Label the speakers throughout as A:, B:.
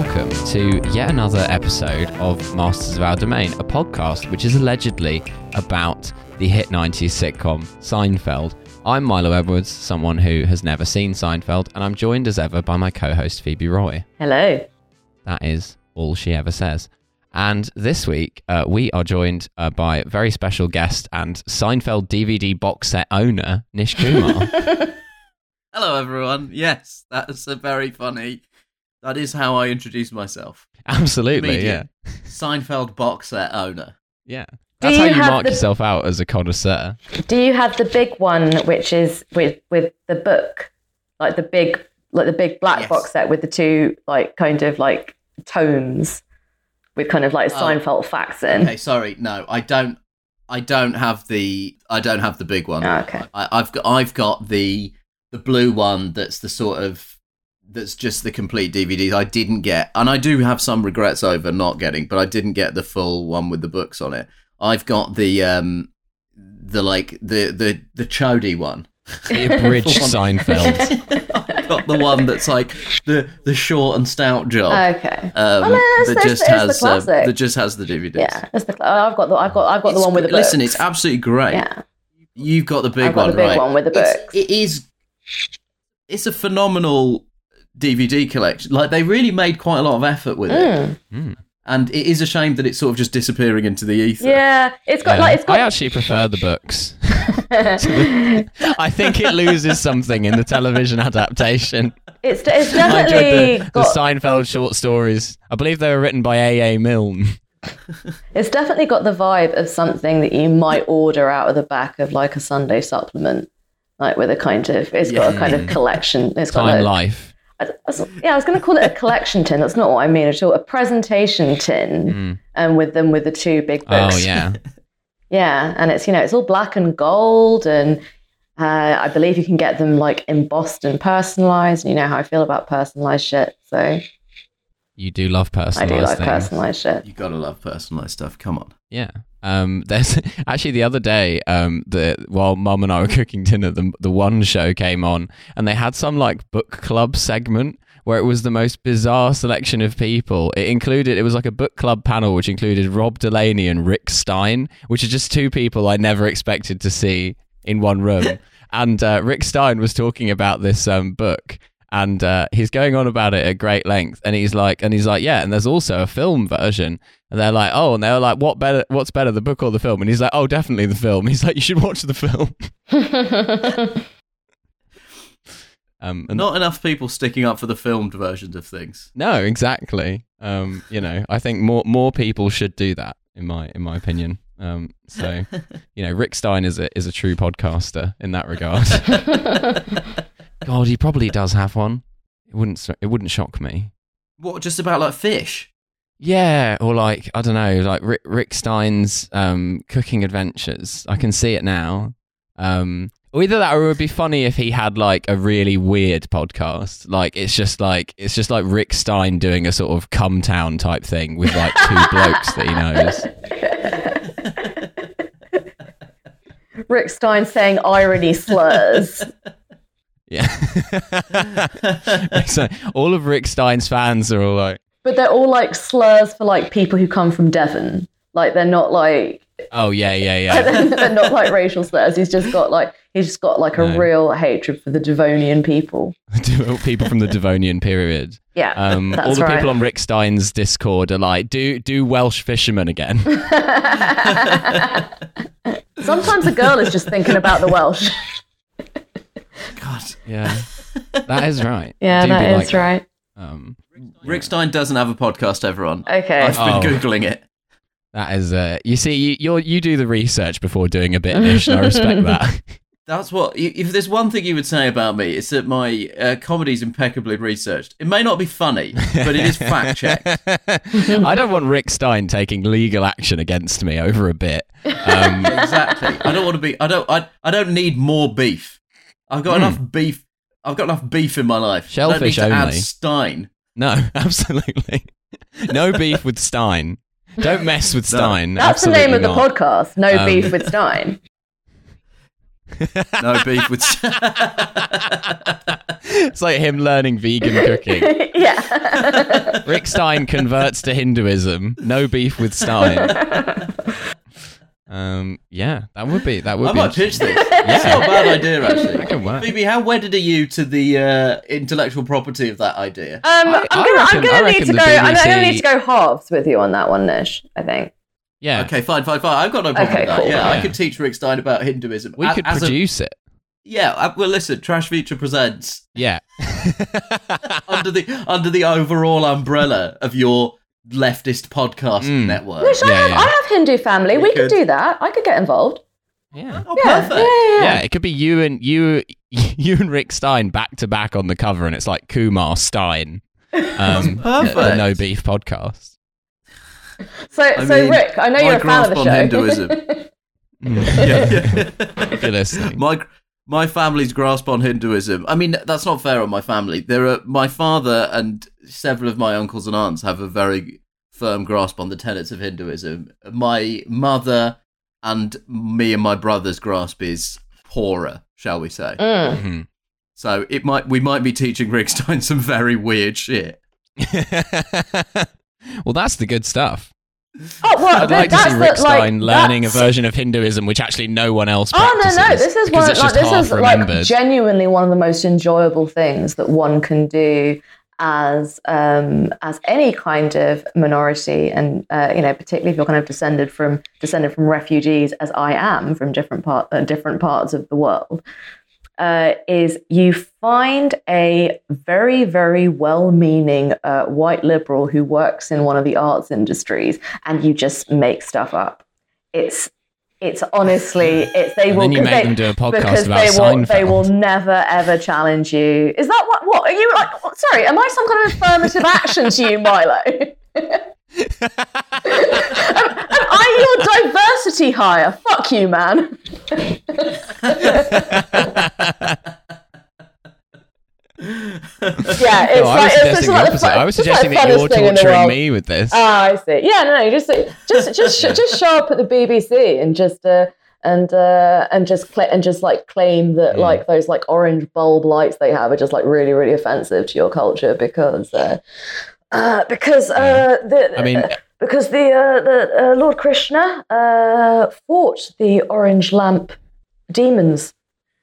A: Hello, and welcome to yet another episode of Masters of Our Domain, a podcast which is allegedly about the hit 90s sitcom Seinfeld. I'm Milo Edwards, someone who has never seen Seinfeld, and I'm joined as ever by my co host Phoebe Roy.
B: Hello.
A: That is all she ever says. And this week, uh, we are joined uh, by a very special guest and Seinfeld DVD box set owner, Nish Kumar.
C: Hello, everyone. Yes, that's a very funny. That is how I introduce myself.
A: Absolutely,
C: Comedian. Seinfeld box set owner.
A: yeah. Yeah.
B: Do
A: That's how
B: you
A: you mark
B: the-
A: yourself out as a connoisseur.
B: Do you have the big one, which is with with the book, like the big, like the big black
C: Yes.
B: box set with the two, like kind of like tomes, with kind of like
C: Oh.
B: Seinfeld facts in?
C: Okay, sorry, no, I don't. I don't have the. I don't have the big one.
B: Oh, okay.
C: I, I've got. I've got the the blue one. That's the sort of. That's just the complete DVDs. I didn't get, and I do have some regrets over not getting, but I didn't get the full one with the books on it. I've got the um, the like the the the Chody one.
A: The abridged Seinfeld.
C: I've got the one that's like the the short and stout job.
B: Okay.
C: um,
B: Well, it's-
C: that
B: it's-
C: just
B: it's the
C: has uh,
B: classic.
C: that just has the DVDs.
B: Yeah, that's the. I've got the. I've got. I've got the one with the
C: gr- Listen, it's absolutely great.
B: Yeah.
C: You've got the big
B: I've got
C: one,
B: the big
C: right?
B: one with the
C: It's-
B: books.
C: It is. It's a phenomenal DVD collection. Like they really made quite a lot of effort with it,
B: Mm.
A: Mm.
C: and it is a shame that it's sort of just disappearing into the ether.
B: Yeah, it's got
A: Yeah.
B: like it's
A: I
B: got.
A: I actually prefer the books. I think it loses something in the television adaptation.
B: it's it's definitely
A: the, the
B: got.
A: Seinfeld short stories. I believe they were written by A.A. Milne.
B: It's definitely got the vibe of something that you might order out of the back of like a Sunday supplement, like with a kind of. It's got a kind of collection. It's got
A: Time
B: a,
A: Life.
B: I- I was- yeah, I was going to call it a collection tin. That's not what I mean at all. A presentation tin, and with them with the two big books.
A: Oh, yeah.
B: yeah, and it's you know it's all black and gold, and uh, I believe you can get them like embossed and personalized. And you know how I feel about personalized shit, so
A: You do love
B: personalized.
A: I
B: do like
A: things.
B: personalized shit.
C: You gotta love personalized stuff. Come on.
A: Yeah. Um, there's actually the other day, um, the while Mum and I were cooking dinner, the the one show came on, and they had some like book club segment where it was the most bizarre selection of people. It included it was like a book club panel which included Rob Delaney and Rick Stein, which are just two people I never expected to see in one room. and uh, Rick Stein was talking about this um, book. And uh, he's going on about it at great length, and he's like, and he's like, yeah, and there's also a film version, and they're like, oh, and they're like, what better? What's better, the book or the film? And he's like, oh, definitely the film. He's like, you should watch the film. Um, and
C: Not enough people sticking up for the filmed versions of things.
A: no, exactly. Um, you know, I think more more people should do that, in my in my opinion. Um, so, you know, Rick Stein is a is a true podcaster in that regard. God, he probably does have one. It wouldn't it wouldn't shock me.
C: What? Just about like fish?
A: Yeah, or like I don't know, like Rick, Rick Stein's um, cooking adventures. I can see it now. Um, or either that, or it would be funny if he had like a really weird podcast. Like it's just like it's just like Rick Stein doing a sort of Cum Town type thing with like two blokes that he knows.
B: Rick Stein saying irony slurs.
A: Yeah. so all of Rick Stein's fans are all like,
B: But they're all like slurs for like people who come from Devon. Like they're not like
A: oh yeah, yeah, yeah.
B: they're not like racial slurs. He's just got like he's just got like a
A: No.
B: real hatred for the Devonian people.
A: people from the Devonian period.
B: Yeah,
A: Um, all the
B: right.
A: people on Rick Stein's Discord are like, do do Welsh fishermen again.
B: Sometimes a girl is just thinking about the Welsh.
C: God.
A: yeah, that is right.
B: Yeah,
A: Do be
B: that
A: like
B: is right.
A: Um,
C: Rick Stein doesn't have a podcast, everyone.
B: Okay.
C: I've been
A: Oh.
C: googling it.
A: that is. Uh, you see, you you're, you do the research before doing a bit, Nish, and I respect that.
C: That's what. i- If there's one thing you would say about me, it's that my uh, comedy's impeccably researched. It may not be funny, but it is fact checked.
A: I don't want Rick Stein taking legal action against me over a bit. Um,
C: exactly. I don't want to be. I don't. I. I don't need more beef. I've got
A: Hmm.
C: enough beef. I've got enough beef in my life.
A: Shellfish
C: I don't need to
A: only.
C: add Stein.
A: no, absolutely, no beef with Stein. Don't mess with
C: No.
A: Stein.
B: That's the name of the
A: not.
B: podcast. No
A: Um,
B: beef with Stein.
C: no beef with.
A: it's like him learning vegan cooking.
B: yeah.
A: Rick Stein converts to Hinduism. No beef with Stein. Um, yeah, that would be that would
C: I
A: be.
C: might pitch this. It's not a bad idea, actually.
A: could work.
C: Phoebe, how wedded are you to the uh, intellectual property of that idea?
B: Um,
A: I-
B: I'm
A: I
B: gonna,
A: reckon-
B: I'm gonna
A: I
B: need to
A: the
B: go. I'm
A: BBC
B: gonna need to go halves with you on that one, Nish. I think.
A: yeah,
C: Okay, fine, fine, fine. I've got no problem
B: Okay,
C: with that.
B: cool.
C: Yeah, I could teach Rick Stein about Hinduism.
A: we
C: A-
A: could
C: as a-
A: produce it.
C: yeah, uh, well, listen, Trash Future presents
A: Yeah.
C: under the under the overall umbrella of your leftist podcast
A: Mm.
C: network.
B: Nish, I,
A: Yeah,
B: have,
A: yeah.
B: I have Hindu family.
C: We
B: We, could
C: could.
B: do that. I could get involved.
A: yeah.
C: Oh,
B: Yeah,
C: perfect.
B: yeah, yeah, yeah.
A: Yeah, it could be you and you, you and Rick Stein back to back on the cover, and it's like Kumar Stein, um,
C: perfect.
A: the No Beef podcast.
B: So,
C: I
B: so
C: mean,
B: Rick, I know you're a fan of the show.
C: on Hinduism.
A: Mm.
C: yeah,
A: If you're listening.
C: my my family's grasp on Hinduism. I mean, that's not fair on my family. There are my father and several of my uncles and aunts have a very firm grasp on the tenets of Hinduism. My mother and me and my brother's grasp is poorer, shall we say?
B: Mm.
A: Mhm.
C: So it might we might be teaching Rick Stein some very weird shit.
A: well, that's the good stuff.
B: Oh well,
A: I'd like to
B: that's
A: see
B: the-
A: Rick Stein
B: like,
A: learning a version of Hinduism which actually no one else
B: Oh no, no! This is one. Like, this is like genuinely one of the most enjoyable things that one can do as um, as any kind of minority, and uh, you know, particularly if you're kind of descended from descended from refugees, as I am from different part uh, different parts of the world. Uh, is you find a very, very well meaning uh, white liberal who works in one of the arts industries and you just make stuff up. It's it's honestly it's they
A: And
B: will
A: then you make
B: they,
A: them do a podcast about
B: they will they will never ever challenge you. Is that what what are you like sorry, am I some kind of affirmative action to you, Milo? am, am I your diversity hire? Fuck you, man. Yeah, it's
A: No, I was
B: like it's
A: suggesting
B: just
A: the
B: the
A: opposite. I was
B: just like
A: that you're
B: thing in the
A: torturing me with this.
B: Ah, I see. Yeah, no, no, just just just sh- just show up at the BBC and just uh, and uh, and just cl- and just like claim that
A: Mm.
B: like those like orange bulb lights they have are just like really really offensive to your culture because uh, uh, because uh, the
A: I mean,
B: because the uh, the uh, Lord Krishna uh, fought the orange lamp demons.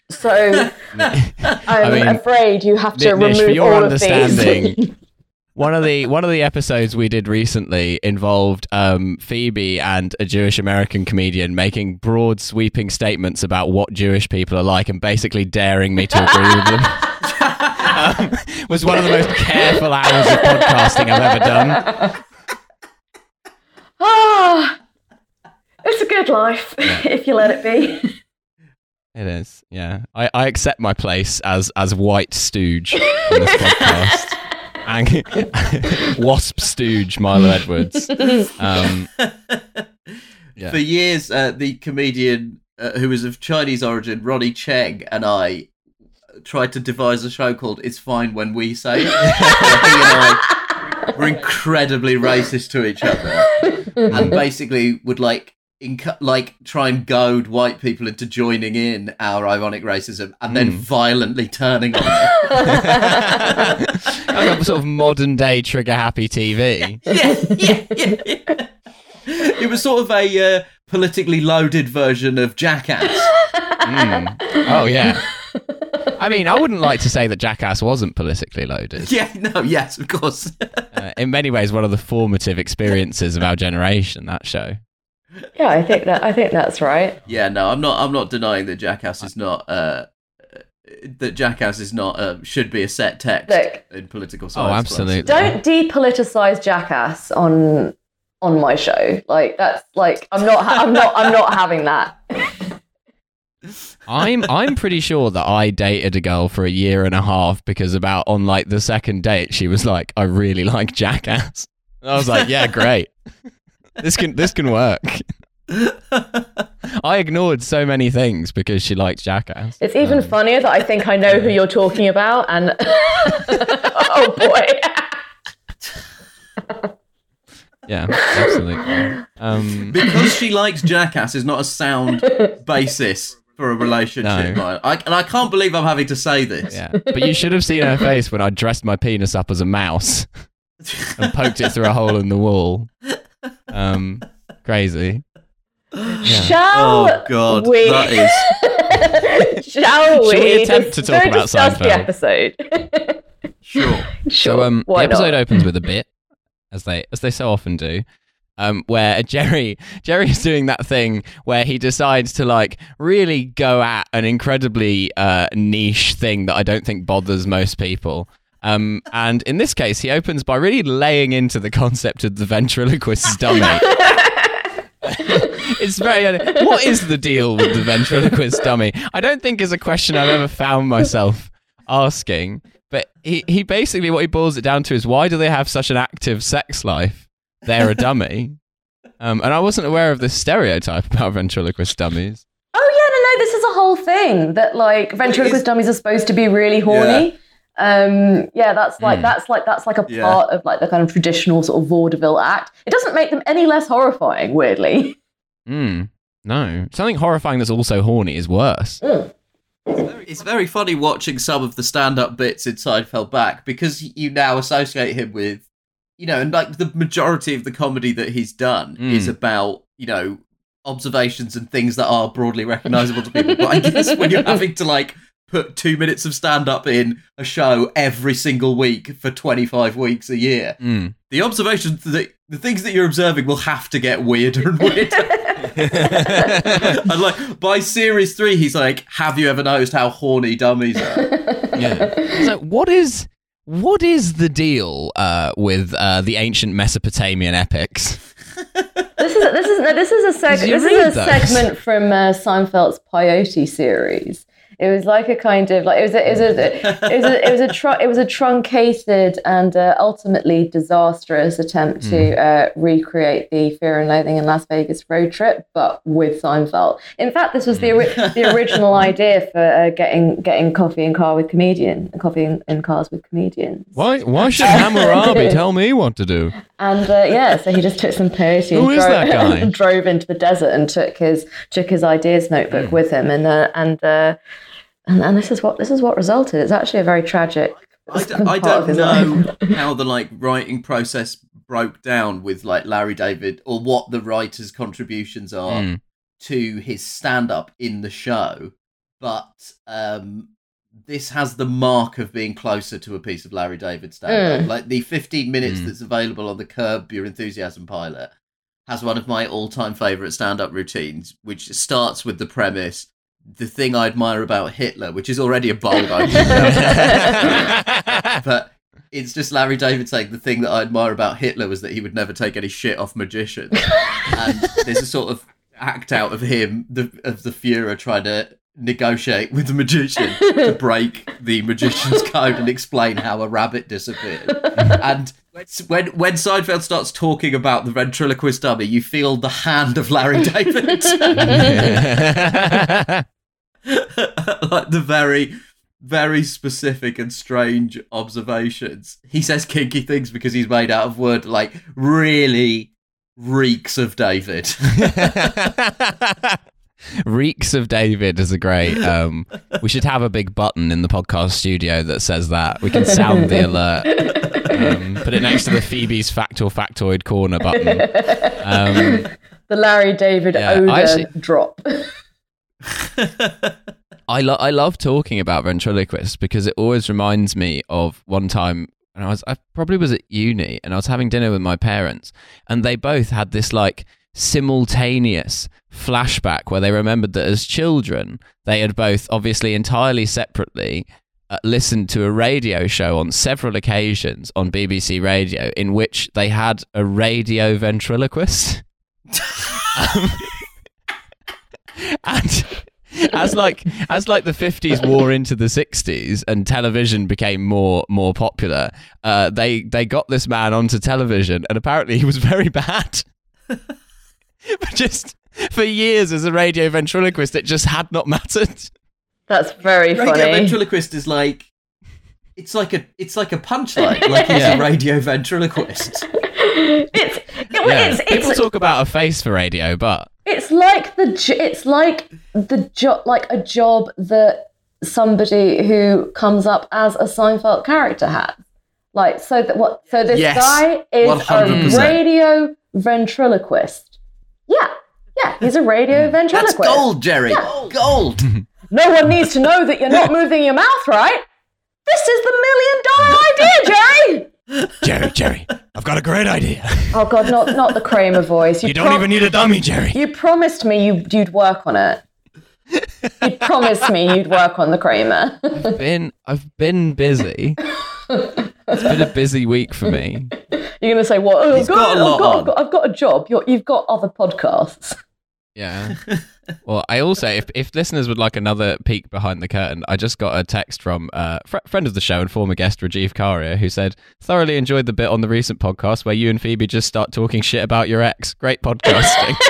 B: So I'm
A: mean,
B: afraid you have to
A: Nish, for
B: remove
A: your
B: all of these.
A: understanding, one of the one of the episodes we did recently involved um, Phoebe and a Jewish American comedian making broad, sweeping statements about what Jewish people are like, and basically daring me to agree with them. um, was one of the most careful hours of podcasting I've ever done.
B: Ah, it's a good life if you let it be.
A: It is, yeah. I, I accept my place as as white stooge in this podcast. And wasp stooge, Milo Edwards. Um, Yeah.
C: For years, uh, the comedian uh, who was of Chinese origin, Ronny Chieng, and I tried to devise a show called "It's Fine When We Say It." Where he and I were incredibly racist to each other, and basically would like. Inc- like try and goad white people into joining in our ironic racism and then
A: Hmm.
C: violently turning on them.
A: I've got sort of modern day trigger happy TV.
C: yeah, yeah, yeah. It was sort of a uh, politically loaded version of Jackass.
A: Mm. Oh yeah. I mean, I wouldn't like to say that Jackass wasn't politically loaded.
C: Yeah, no, yes, of course.
A: Uh, in many ways, one of the formative experiences of our generation. That show.
B: Yeah, I think that I think that's right.
C: yeah, no, I'm not. I'm not denying that Jackass is not. Uh, that Jackass is not. Uh, should be a set text
B: Look.
C: in political science.
A: Oh, absolutely.
B: Don't depoliticize Jackass on on my show. Like that's like I'm not ha- I'm not I'm not having that.
A: I'm I'm pretty sure that I dated a girl for a year and a half because about on like the second date she was like, I really like Jackass. And I was like, yeah, great. This can this can work. I ignored so many things because she liked Jackass.
B: It's even funnier that I think I know who you're talking about and oh boy.
A: Yeah, absolutely. Um,
C: because she likes Jackass is not a sound basis for a relationship.
A: No.
C: Right? I, and I can't believe I'm having to say this.
A: Yeah, but you should have seen her face when I dressed my penis up as a mouse and poked it through a hole in the wall. Um, crazy.
B: Shall
C: Oh God,
B: we?
C: that is
B: Shall we?
A: Shall we attempt to
B: dis-
A: talk
B: go
A: about
B: discuss the episode?
C: sure.
B: sure.
A: So um, the episode
B: not?
A: opens with a bit, as they as they so often do, um, where Jerry Jerry is doing that thing where he decides to like really go at an incredibly uh, niche thing that I don't think bothers most people. Um, and in this case, he opens by really laying into the concept of the ventriloquist dummy. it's very. What is the deal with the ventriloquist dummy? I don't think is a question I've ever found myself asking. But he, he basically what he boils it down to is why do they have such an active sex life? They're a dummy. Um, and I wasn't aware of this stereotype about ventriloquist dummies.
B: Oh yeah, no, no. This is a whole thing that like ventriloquist
C: is-
B: dummies are supposed to be really horny. Um, yeah, that's like
A: Hmm.
B: that's like that's like a
C: Yeah.
B: part of like the kind of traditional sort of vaudeville act. It doesn't make them any less horrifying, weirdly.
A: Hmm. No, something horrifying that's also horny is worse.
B: Mm.
C: It's very funny watching some of the stand-up bits in Seinfeld back because you now associate him with, you know, and like the majority of the comedy that he's done
A: Mm.
C: is about, you know, observations and things that are broadly recognizable to people. But I guess when you're having to like put two minutes of stand-up in a show every single week for 25 weeks a year,
A: Hmm.
C: the observations that the things that you're observing will have to get weirder and weirder. and like by series three, he's like, "Have you ever noticed how horny dummies are?"
A: yeah. So what is what is the deal uh, with uh, the ancient Mesopotamian epics?
B: This is this is no, this is a seg- this is a
A: those?
B: segment from uh, Seinfeld's Peyote series. It was like a kind of like it was a, it was a, it was a, it was a, it was a truncated and uh, ultimately disastrous attempt to
A: Hmm.
B: uh, recreate the Fear and Loathing in Las Vegas road trip, but with Seinfeld. In fact, this was the ori-
A: Hmm.
B: the original idea for uh, getting getting coffee in car with comedian coffee in, in cars with comedians.
A: Why why should Hammurabi tell me what to do?
B: And uh, yeah, so he just took some
A: Who
B: and
A: is
B: drove,
A: that guy?
B: and drove into the desert and took his took his ideas notebook
A: Hmm.
B: with him, and uh, and, uh, and and this is what this is what resulted. It's actually a very tragic.
C: I, d-
B: part
C: I don't
B: his
C: know how the like writing process broke down with like Larry David or what the writer's contributions are
A: Hmm.
C: to his stand-up in the show, but um, this has the mark of being closer to a piece of Larry David stand-up.
B: Mm.
C: Like the 15 minutes
A: Mm.
C: that's available on the Curb Your Enthusiasm pilot has one of my all-time favorite stand-up routines, which starts with the premise. The thing I admire about Hitler, which is already a bold idea, but it's just Larry David saying the thing that I admire about Hitler was that he would never take any shit off magicians. and there's a sort of act out of him, the of the Fuhrer trying to negotiate with the magician to break the magician's code and explain how a rabbit disappeared. And when when Seinfeld starts talking about the ventriloquist dummy, you feel the hand of Larry David. like the very very specific and strange observations. He says kinky things because he's made out of wood, like really reeks of David.
A: Reeks of David is a great. Um, we should have a big button in the podcast studio that says that. We can sound the alert. Um, put it next to the Phoebe's fact or factoid corner button. Um,
B: The Larry David
A: Yeah,
B: odor
A: actually-
B: drop.
A: I lo- I love talking about ventriloquists because it always reminds me of one time and I was I probably was at uni and I was having dinner with my parents and they both had this like simultaneous flashback where they remembered that as children they had both obviously entirely separately uh, listened to a radio show on several occasions on BBC radio in which they had a radio ventriloquist. Um, and as like as like the 50s wore into the 60s and television became more more popular uh, they they got this man onto television and apparently he was very bad but just for years as a radio ventriloquist it just had not mattered
B: That's very
C: radio
B: funny.
C: ventriloquist is like it's like a it's like a punchline. Like he's
A: Yeah.
C: a radio ventriloquist.
B: it's, it,
A: yeah.
B: it's,
A: people talk about a face for radio but
B: it's like the it's like the job like a job that somebody who comes up as a Seinfeld character has. Like so that what so this
C: Yes,
B: guy is
C: 100%.
B: a radio ventriloquist. Yeah. Yeah, he's a radio mm.
C: That's
B: ventriloquist.
C: gold, Jerry. Gold.
B: No one needs to know that you're not moving your mouth right. This is the million dollar idea, Jerry.
A: Jerry, Jerry, I've got a great idea.
B: Oh God, not not the Kramer voice.
A: You don't
B: prom-
A: even need a dummy, Jerry.
B: You promised me you, you'd work on it. You promised me you'd work on the Kramer.
A: Been, I've been busy. It's been a busy week for me.
B: You're going to say, "What? Oh,
C: He's
B: I've, got,
C: got a lot
B: I've, got,
C: on.
B: I've, got, I've got a job. You're, you've got other podcasts."
A: Yeah. Well, I also, if, if listeners would like another peek behind the curtain, I just got a text from a fr- friend of the show and former guest Rajiv Karia, who said, thoroughly enjoyed the bit on the recent podcast where you and Phoebe just start talking shit about your ex. Great podcasting.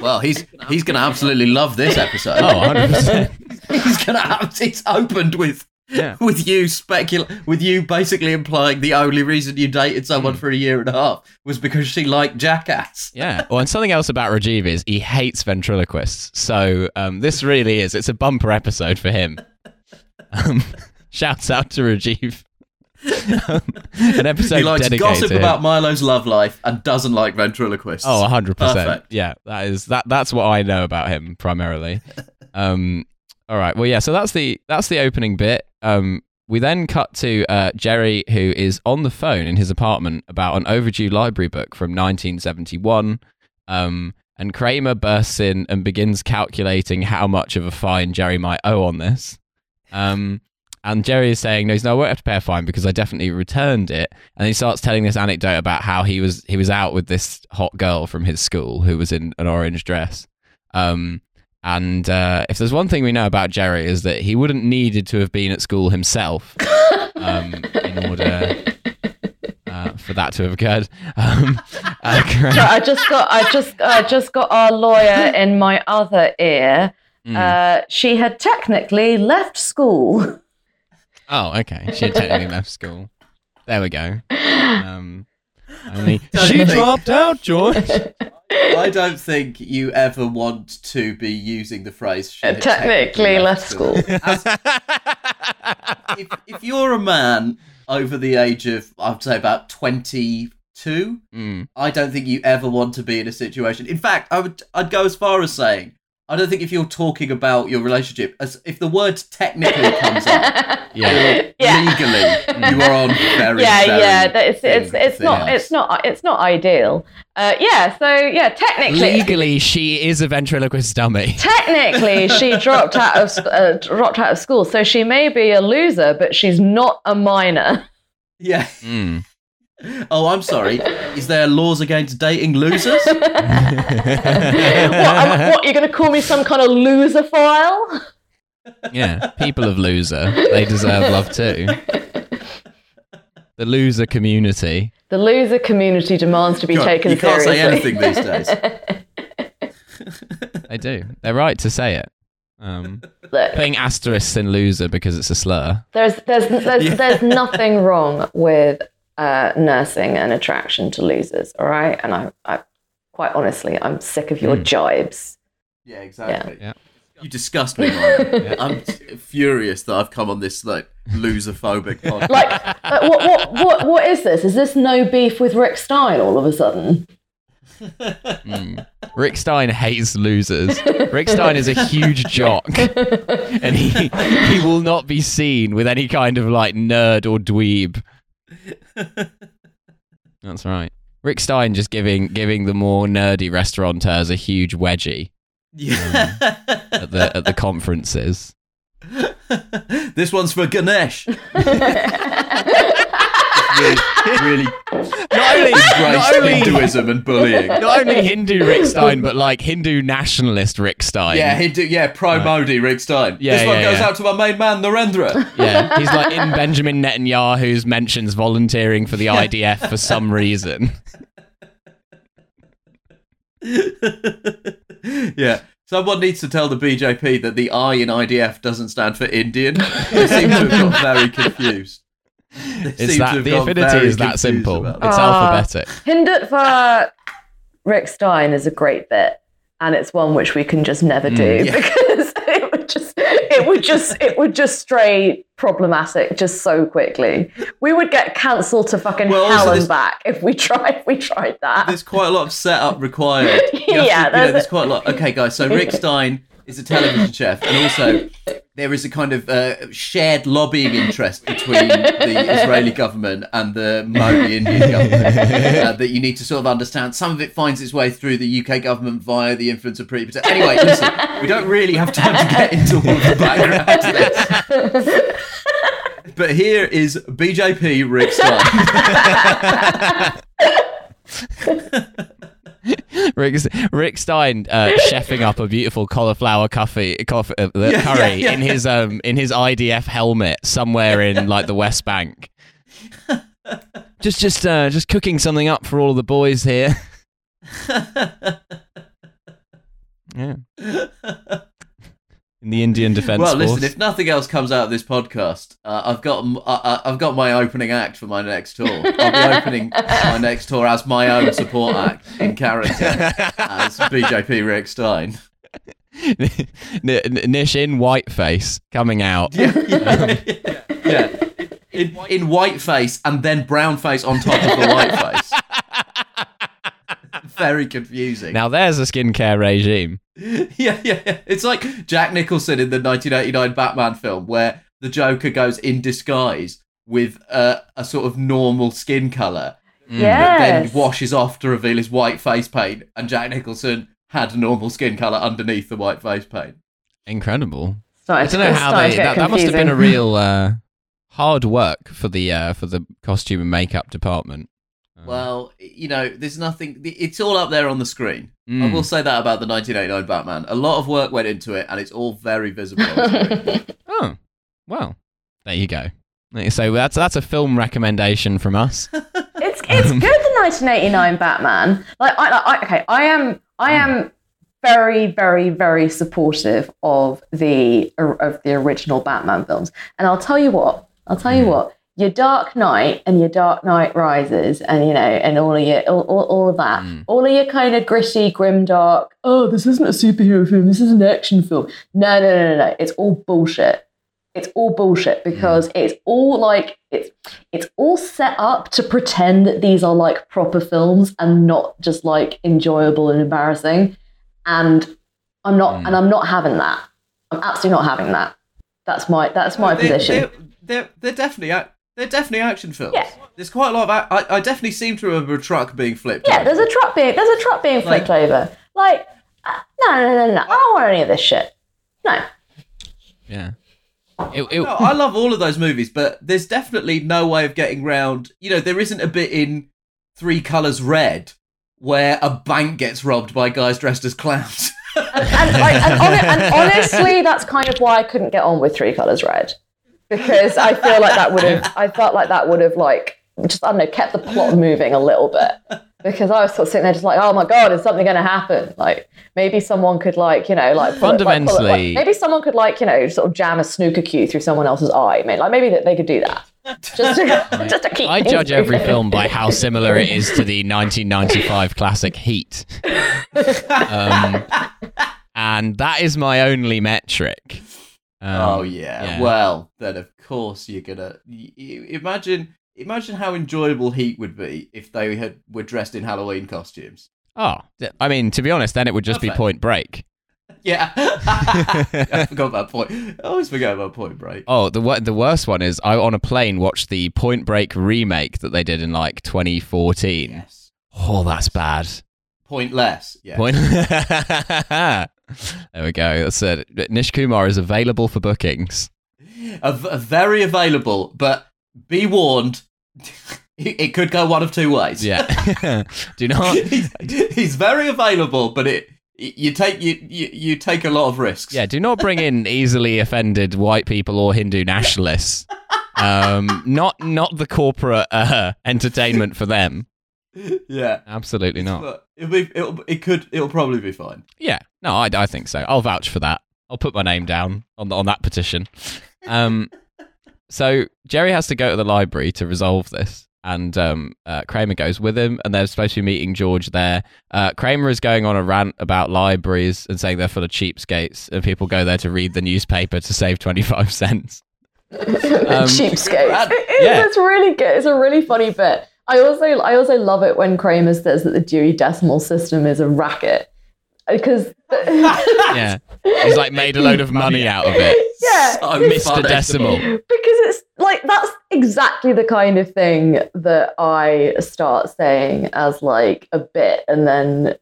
C: Well, he's he's going to absolutely love this episode.
A: oh, 100%.
C: he's going to have it's opened with
A: Yeah.
C: with you specul with you basically implying the only reason you dated someone for a year and a half was because she liked Jackass.
A: Yeah. Well, and something else about Rajiv is he hates ventriloquists. So um, this really is, it's a bumper episode for him. Um, shouts out to Rajiv. um, an episode
C: he likes
A: dedicated
C: gossip about Milo's love life and doesn't like ventriloquists.
A: Oh, hundred percent.
C: Perfect.
A: Yeah, that is that. That's what I know about him primarily. um, all right. Well, yeah. So that's the that's the opening bit. Um, we then cut to uh, Jerry, who is on the phone in his apartment about an overdue library book from 1971. Um, and Kramer bursts in and begins calculating how much of a fine Jerry might owe on this. Um, and Jerry is saying, "No, he's no, I won't have to pay a fine because I definitely returned it." And he starts telling this anecdote about how he was he was out with this hot girl from his school who was in an orange dress. Um, and uh, if there's one thing we know about Jerry is that he wouldn't needed to have been at school himself um, in order uh, for that to have occurred. Um, uh,
B: I just got, I just, I just got our lawyer in my other ear.
A: Mm.
B: Uh, she had technically left school.
A: Oh, okay. She had technically left school. There we go. Um, only she
C: think-
A: dropped out, George.
C: I don't think you ever want to be using the phrase she
B: Uh,
C: had
B: technically left school.
C: As- if, if you're a man over the age of, I'd say about 22,
A: Mm.
C: I don't think you ever want to be in a situation. In fact, I would I'd go as far as saying I don't think if you're talking about your relationship, as if the word technically comes up,
A: Yeah.
B: Yeah.
C: legally you are on very
B: yeah,
C: very
B: yeah. that- It's it's it's
C: thin
B: not
C: ice.
B: it's not it's not ideal. Uh, yeah. So yeah, technically,
A: Legally, she is a ventriloquist dummy.
B: technically, she dropped out of uh, dropped out of school, so she may be a loser, but she's not a minor.
C: Yeah.
A: Mm.
C: Oh, I'm sorry. Is there laws against dating losers?
B: what, am- what? You're going to call me some kind of loser file?
A: yeah, people of loser, they deserve love too. The loser community.
B: The loser community demands to be
C: God,
B: taken
C: you can't
B: seriously.
C: say anything these days.
A: They do. They're right to say it. Um,
B: Look,
A: putting asterisks in loser because it's a slur.
B: there's there's there's,
C: Yeah.
B: there's nothing wrong with uh, nursing an attraction to losers. All right, and I, I quite honestly, I'm sick of your
A: Mm.
B: jibes.
C: Yeah, exactly.
A: Yeah.
C: You disgust me, Ryan. I'm furious that I've come on this like loser-phobic podcast.
B: Like, uh, what, what what what is this? Is this no beef with Rick Stein all of a sudden?
A: Mm. Rick Stein hates losers. Rick Stein is a huge jock, and he he will not be seen with any kind of like nerd or dweeb. That's right. Rick Stein just giving giving the more nerdy restaurateurs a huge wedgie
C: yeah.
A: at the at the conferences.
C: this one's for Ganesh. Really, really
A: Not only, not only,
C: Hinduism and bullying.
A: not only Hindu Rick Stein, but like Hindu nationalist Rick Stein.
C: Yeah, Hindu, yeah, pro Modi, Rick Stein.
A: Yeah,
C: this one goes
A: yeah.
C: out to my main man, Narendra.
A: Yeah, he's like in Benjamin Netanyahu's mentions volunteering for the IDF for some reason.
C: yeah. Someone needs to tell the BJP that the I in IDF doesn't stand for Indian. They seem to have got very confused. They
A: It's that the
C: got
A: affinity is that simple. It's
C: that.
B: Ah.
A: alphabetic.
B: Hindutva Rick Stein is a great bit. and it's one which we can just never do
C: yeah.
B: because it would just it would just it would just stray problematic just so quickly. We would get cancelled to fucking
C: Well, also
B: hell and
C: this-
B: back if we tried if we tried that.
C: there's quite a lot of setup required. You have to-
B: Yeah,
C: you know,
B: there's
C: there's
B: a-
C: quite a lot. Okay, guys. So Rick Stein is a television chef, and also there is a kind of uh, shared lobbying interest between the Israeli government and the Modi Indian government uh, that you need to sort of understand. Some of it finds its way through the UK government via the influence of Priti Patel. Anyway, listen, we don't really have time to get into all of the background to this. But here is BJP Rick Stein.
A: Rick, Rick Stein uh, chefing up a beautiful cauliflower coffee, coffee, uh, the
C: Yeah,
A: curry
C: yeah, yeah.
A: in his um in his IDF helmet somewhere in like the West Bank. just just uh, just cooking something up for all of the boys here. yeah. In the Indian Defence
C: well,
A: Force.
C: listen. If nothing else comes out of this podcast, uh, I've got m- I- I- I've got my opening act for my next tour. I'll be opening my next tour as my own support act in character as BJP Rick Stein.
A: Nish in whiteface coming out.
C: Yeah, yeah, yeah. yeah. In, in white face and then brown face on top of the white face. Very confusing.
A: Now there's a skincare regime.
C: yeah, yeah, yeah. It's like Jack Nicholson in the 1989 Batman film, where the Joker goes in disguise with uh, a sort of normal skin color, but then washes off to reveal his white face paint, and Jack Nicholson had normal skin color underneath the white face paint.
A: Incredible.
B: Starting
A: I don't
B: to-
A: know how they. That, that must have been a real uh, hard work for the uh, for the costume and makeup department. Uh,
C: Well, you know, there's nothing. It's all up there on the screen. I
A: mm.
C: will say that about the 1989 Batman. A lot of work went into it, and it's all very visible.
A: Oh, well, there you go. So that's that's a film recommendation from us.
B: It's it's good the 1989 Batman. Like I, I okay, I am I am very very very supportive of the of the original Batman films. And I'll tell you what. I'll tell you what. Your Dark Knight and your Dark Knight Rises and you know and all of your all, all, all of that.
A: Mm.
B: All of your kind of gritty grim dark. Oh, this isn't a superhero film. This is an action film. No, no, no, no, no. It's all bullshit. It's all bullshit because it's all like it's it's all set up to pretend that these are like proper films and not just like enjoyable and embarrassing. And I'm not
A: Mm.
B: and I'm not having that. I'm absolutely not having that. That's my that's my
C: They-
B: position.
C: They're, they're, they're definitely ac- they're definitely action films.
B: Yeah.
C: There's quite a lot of. ac- I, I definitely seem to remember a truck being flipped.
B: Yeah,
C: over.
B: there's a truck being there's a truck being flipped over. Like uh, no, no, no, no. I don't want any of this shit. No.
A: Yeah. It, it,
C: No, I love all of those movies, but there's definitely no way of getting round. You know, there isn't a bit in Three Colors Red where a bank gets robbed by guys dressed as clowns.
B: and, and, like, and, hon- and honestly, that's kind of why I couldn't get on with Three Colors Red because I feel like that would have. I felt like that would have like just I don't know kept the plot moving a little bit because I was sort of sitting there just like, oh my god, is something going to happen? Like maybe someone could like you know like pull it- like, it- like-
A: Fundamentally-
B: maybe someone could like you know sort of jam a snooker cue through someone else's eye. I mean, like maybe that they could do that just to, just to keep.
A: I judge every
B: moving.
A: film by how similar it is to the 1995 classic Heat. Um, and that is my only metric. Um,
C: oh yeah.
A: yeah.
C: Well, then of course you're gonna y y imagine. Imagine how enjoyable Heat would be if they had were dressed in Halloween costumes.
A: Oh, I mean, to be honest, then it would just be Point Break.
C: Yeah, I forgot about Point. I always forget about Point Break.
A: Oh, the the worst one is I on a plane watched the Point Break remake that they did in like 2014.
C: Yes,
A: Oh, that's bad.
C: pointless. Yeah,
A: Point. there we go. That's it. Nish Kumar is available for bookings.
C: a, very available, but be warned, it, it could go one of two ways.
A: Yeah. Do not.
C: he's, he's very available, but it you take you, you you take a lot of risks.
A: Yeah, do not bring in easily offended white people or Hindu nationalists. Um, not not the corporate uh, entertainment for them.
C: yeah.
A: Absolutely not.
C: But it'll be, it'll, it could it'll probably be fine.
A: Yeah, no, I, I think so. I'll vouch for that. I'll put my name down on on that petition. Um, so Jerry has to go to the library to resolve this. and um, uh, Kramer goes with him, and they're supposed to be meeting George there. Uh, Kramer is going on a rant about libraries and saying they're full of cheapskates, and people go there to read the newspaper to save twenty five cents.
B: Cheapskate.
C: Rad.
B: It is,
A: Yeah.
B: It's really good. It's a really funny bit. I also I also love it when Kramer says that the Dewey Decimal System is a racket because
A: Yeah, he's like made a load of money out of it.
B: yeah,
C: So
A: Mr.
C: funny.
A: Decimal.
B: because it's like that's exactly the kind of thing that I start saying as like a bit, and then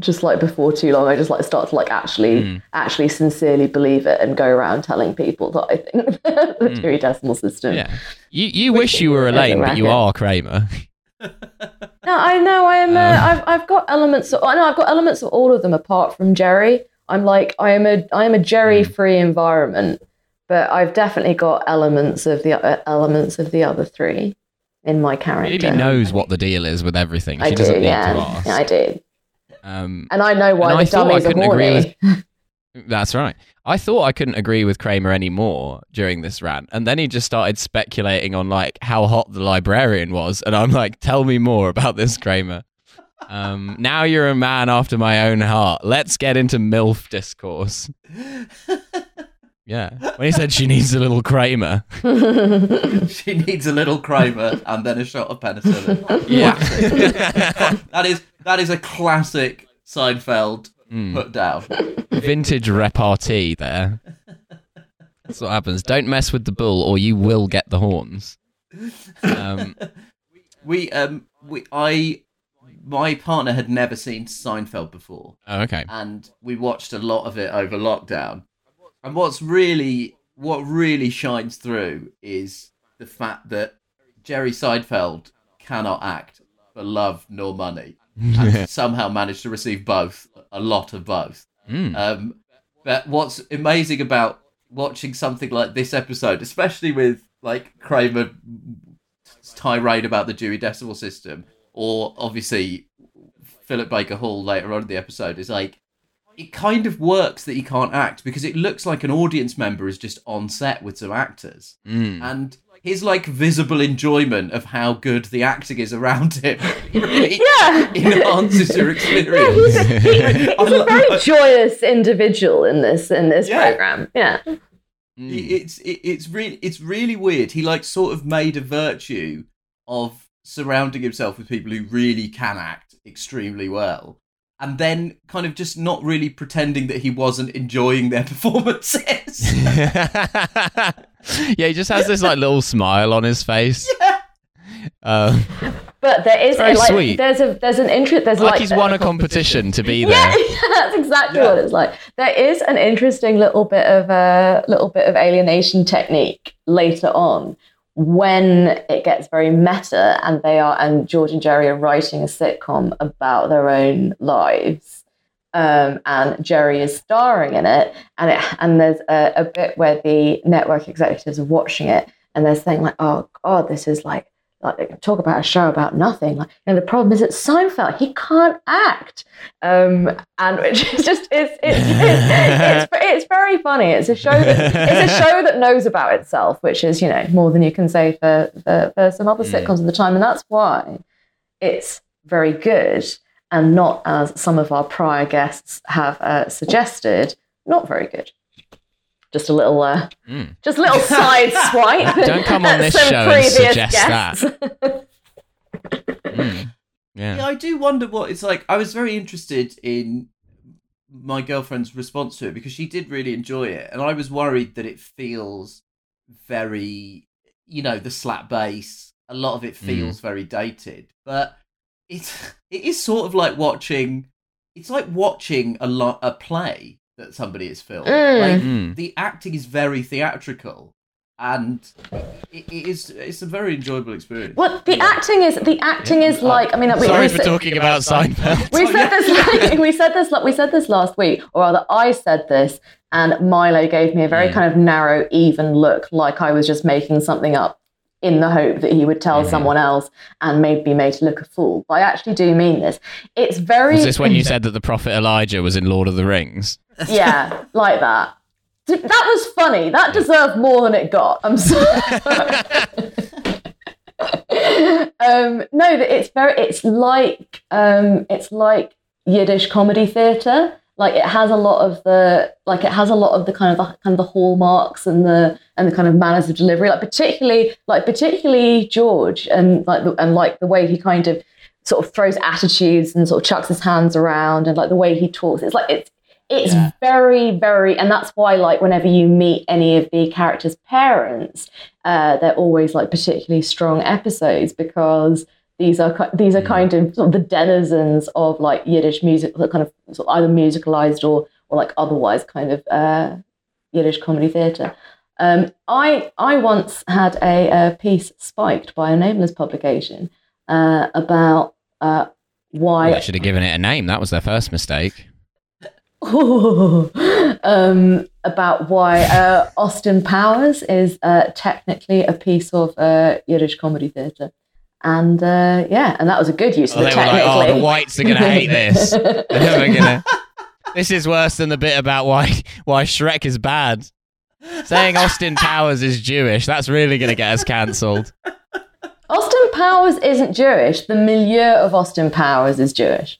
B: just like before too long, I just like start to like actually
A: Mm.
B: actually sincerely believe it and go around telling people that I think the
A: Mm.
B: Dewey Decimal System.
A: Yeah, you you wish you were
B: a
A: Elaine, but you are Kramer.
B: No, I know. I am. Uh,
A: Uh.
B: I've I've got elements. Of, I know I've got elements of all of them apart from Jerry. I'm like I am a I am a Jerry-free environment, but I've definitely got elements of the uh, elements of the other three in my character.
A: Lily knows what the deal is with everything. She
B: I do.
A: doesn't need
B: Yeah.
A: to ask.
B: I do,
A: Um,
B: and I know why
A: And I
B: the
A: thought I
B: dummies are
A: couldn't agree
B: horny.
A: That's right. I thought I couldn't agree with Kramer anymore during this rant, and then he just started speculating on like how hot the librarian was, and I'm like, "Tell me more about this, Kramer." Um, now you're a man after my own heart. Let's get into milf discourse. Yeah, when he said she needs a little Kramer.
C: she needs a little Kramer and then a shot of penicillin.
A: Yeah.
C: that is that is a classic Seinfeld
A: Mm.
C: put down.
A: Vintage repartee there. That's what happens. Don't mess with the bull, or you will get the horns. Um,
C: We um we I my partner had never seen Seinfeld before,
A: oh, okay.
C: and we watched a lot of it over lockdown. And what's really what really shines through is the fact that Jerry Seinfeld cannot act for love nor money, and somehow managed to receive both, a lot of both.
A: Mm.
C: Um, but what's amazing about watching something like this episode, especially with like Kramer tirade about the Dewey Decimal System, or obviously Philip Baker Hall later on in the episode, is like it kind of works that he can't act because it looks like an audience member is just on set with some actors,
A: Mm.
C: and his like visible enjoyment of how good the acting is around him really
B: yeah.
C: enhances your
B: Yeah,
C: experience.
B: he's a, he- he's
C: I
B: a
C: lo-
B: very joyous individual in this in this
C: Yeah.
B: program. Yeah,
C: it's it, it's really it's really weird. He like sort of made a virtue of surrounding himself with people who really can act extremely well, and then kind of just not really pretending that he wasn't enjoying their performances.
A: Yeah, he just has this like little smile on his face.
C: yeah.
A: Um,
B: but there is
A: Very
B: like
A: sweet.
B: there's a there's an interest there's
A: like
B: like
A: he's won a competition to be there.
B: Yeah,
A: there.
B: that's exactly
C: Yeah.
B: what it's like. There is an interesting little bit of a little bit of alienation technique later on when it gets very meta and they are and George and Jerry are writing a sitcom about their own lives. Um, and Jerry is starring in it, and it and there's a, a bit where the network executives are watching it, and they're saying like, "Oh God, this is like like talk about a show about nothing." Like, you know, the problem is it's Seinfeld; he can't act, um, and which is just it's it's, it's, it's it's very funny. It's a show that it's a show that knows about itself, which is you know more than you can say for for, for some other sitcoms of the time, and that's why it's very good and not as some of our prior guests have uh, suggested, not very good. Just a little, uh,
A: Mm.
B: just a little side swipe.
A: Don't come on this show and suggest
B: guests.
A: Mm.
C: Yeah,
A: Yeah.
C: I do wonder what it's like. I was very interested in my girlfriend's response to it because she did really enjoy it, and I was worried that it feels very, you know, the slap bass. A lot of it feels very dated, but it's it is sort of like watching. It's like watching a lot a play that somebody has filmed.
B: Mm.
C: Like
A: Mm.
C: the acting is very theatrical, and it, it is it's a very enjoyable experience.
B: Well, the
C: Yeah.
B: acting is the acting is
C: Uh,
B: like. I mean, we,
A: Sorry
B: we
A: for
B: said-
A: talking about Seinfeld.
B: We
C: Oh,
B: said
C: yeah.
B: this. we said this. We said this last week, or rather, I said this, and Milo gave me a very
A: Mm.
B: kind of narrow, even look, like I was just making something up, in the hope that he would tell
A: Mhm.
B: someone else and made be made to look a fool. But I actually do mean this. It's very.
A: Was this when you said that the prophet Elijah was in Lord of the Rings?
B: yeah, like that. That was funny. That deserved more than it got. I'm sorry. um, no, that it's very. It's like um, it's like Yiddish comedy theatre. Like it has a lot of the like it has a lot of the kind of the, kind of the hallmarks and the and the kind of manners of delivery. Like particularly like particularly George and like the, and like the way he kind of sort of throws attitudes and sort of chucks his hands around and like the way he talks. It's like it's it's
A: Yeah.
B: very very and that's why like whenever you meet any of the characters' parents, uh, they're always like particularly strong episodes because these are these are kind of, sort of the denizens of like Yiddish music, that kind of, sort of either musicalized or or like otherwise kind of uh, Yiddish comedy theatre. Um, I I once had a, a piece spiked by a nameless publication uh, about uh, why
A: I should have given it a name. That was their first mistake.
B: um, about why uh, Austin Powers is uh, technically a piece of uh, Yiddish comedy theatre. And uh, yeah, and that was a good use
A: Oh,
B: of
A: they
B: it
A: were like, oh, the whites are going to hate this. They're never gonna. This is worse than the bit about why why Shrek is bad. Saying Austin Powers is Jewish, that's really going to get us cancelled.
B: Austin Powers isn't Jewish. The milieu of Austin Powers is Jewish.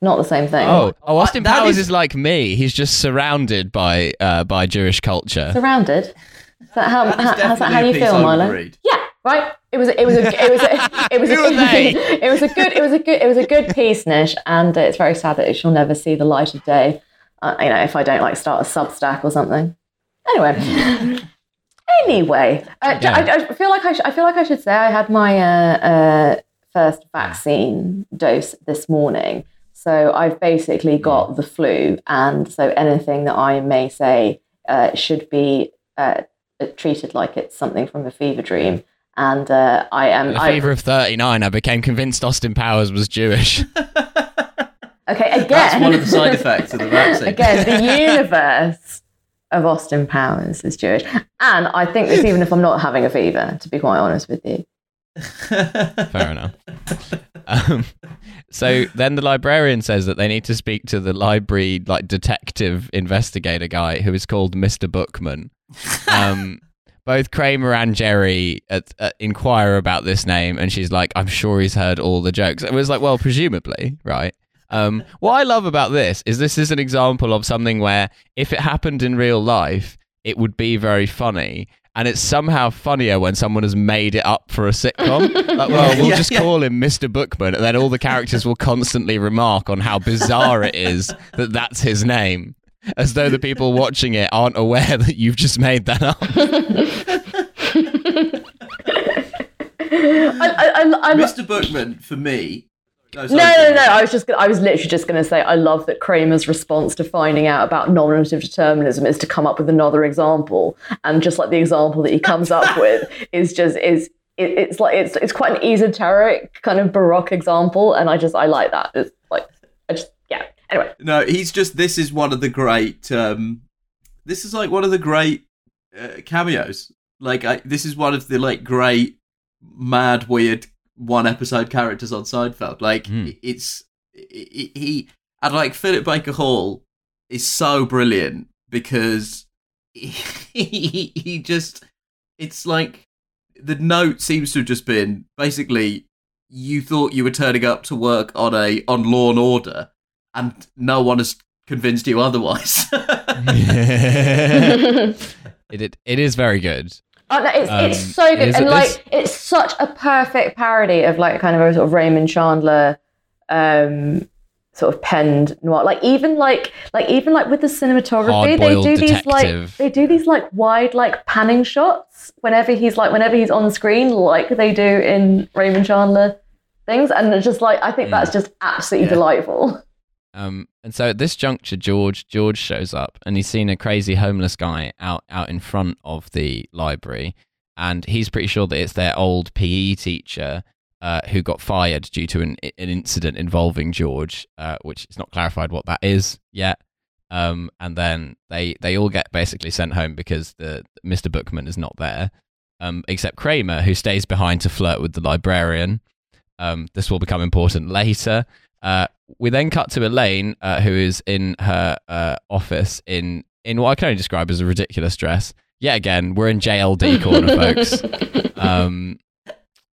B: Not the same thing.
A: Oh, oh, Austin
C: that
A: Powers
C: is-
A: is... like me. He's just surrounded by uh, by Jewish culture.
B: Surrounded. Is that how,
C: That is
B: how, how's that how you feel,
C: I
B: Milo?
C: read.
B: Yeah, right. It was. It was. A, it was. A, it was. A,
A: Who are they?
B: it was a good. It was a good. It was a good piece, Nish, and uh, it's very sad that it shall never see the light of day. Uh, you know, if I don't like start a Substack or something. Anyway. anyway, uh,
A: Yeah.
B: I, I feel like I, sh- I feel like I should say I had my uh, uh, first vaccine dose this morning. So I've basically got the flu, and so anything that I may say uh, should be uh, treated like it's something from a fever dream. And uh, I am.
A: The
B: I,
A: fever of 39, I became convinced Austin Powers was Jewish.
B: okay, again.
C: That's one of the side effects of the vaccine.
B: Again, the universe of Austin Powers is Jewish, and I think this even if I'm not having a fever. To be quite honest with you.
A: Fair enough. Um, so then the librarian says that they need to speak to the library like detective investigator guy who is called Mr. Bookman. Um, both Kramer and Jerry at, at inquire about this name, and she's like, "I'm sure he's heard all the jokes." It was like, well, presumably, right? Um, what I love about this is this is an example of something where if it happened in real life, it would be very funny. And it's somehow funnier when someone has made it up for a sitcom. Like, well, we'll
C: Yeah,
A: just
C: yeah.
A: call him Mr. Bookman, and then all the characters will constantly remark on how bizarre it is that that's his name, as though the people watching it aren't aware that you've just made that up.
B: I, I, I, I,
C: Mr. Bookman, for me. No,
B: No, no, no. I was just, I was literally just going to say, I love that Kramer's response to finding out about nominative determinism is to come up with another example, and just like the example that he comes up with is just is it, it's like it's it's quite an esoteric kind of baroque example, and I just I like that. It's like I just yeah. Anyway,
C: No, he's just. This is one of the great. Um, this is like one of the great uh, cameos. Like I, this is one of the like great, mad, weird one episode characters on Seinfeld. Like
A: Hmm.
C: it's he, he and like Philip Baker Hall is so brilliant because he, he just it's like the note seems to have just been basically you thought you were turning up to work on a on Law and Order and no one has convinced you otherwise.
A: it, it it is very good.
B: Oh, no, it's
A: Um,
B: it's so good,
A: is-
B: and like
A: is-
B: it's such a perfect parody of like kind of a sort of Raymond Chandler, um, sort of penned noir. Like even like like even like with the cinematography, they
A: Hard-boiled
B: do these like they do these like wide like panning shots whenever he's like whenever he's on screen, like they do in Raymond Chandler things, and it's just like I think
A: Mm.
B: that's just absolutely
C: Yeah.
B: delightful.
A: Um, and so at this juncture, George George shows up, and he's seen a crazy homeless guy out out in front of the library, and he's pretty sure that it's their old PE teacher uh, who got fired due to an an incident involving George, uh, which is not clarified what that is yet. Um, and then they they all get basically sent home because the Mr. Bookman is not there, um, except Kramer, who stays behind to flirt with the librarian. Um, this will become important later. Uh, we then cut to Elaine, uh, who is in her uh, office in in what I can only describe as a ridiculous dress. Yet again, we're in JLD corner, folks. Um,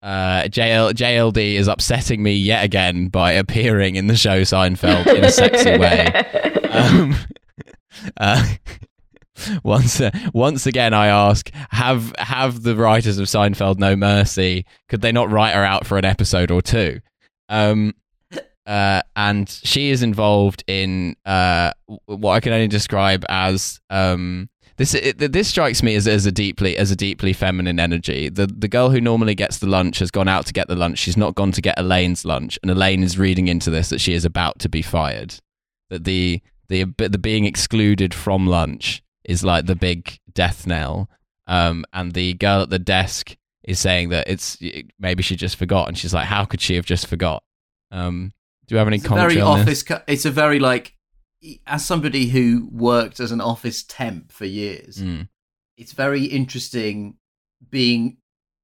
A: uh, JL, JLD is upsetting me yet again by appearing in the show Seinfeld in a sexy way. Um, uh, once, uh, once again, I ask: Have have the writers of Seinfeld no mercy? Could they not write her out for an episode or two? Um, uh, and she is involved in uh, what I can only describe as um, this. It, this strikes me as, as a deeply as a deeply feminine energy. The the girl who normally gets the lunch has gone out to get the lunch. She's not gone to get Elaine's lunch, and Elaine is reading into this that she is about to be fired. That the the the being excluded from lunch is like the big death knell. Um, and the girl at the desk is saying that it's maybe she just forgot, and she's like, "How could she have just forgot?" Um, do you have any
C: It's a
A: commentary
C: very
A: on this?
C: office. It's a very like, as somebody who worked as an office temp for years,
A: Mm.
C: it's very interesting being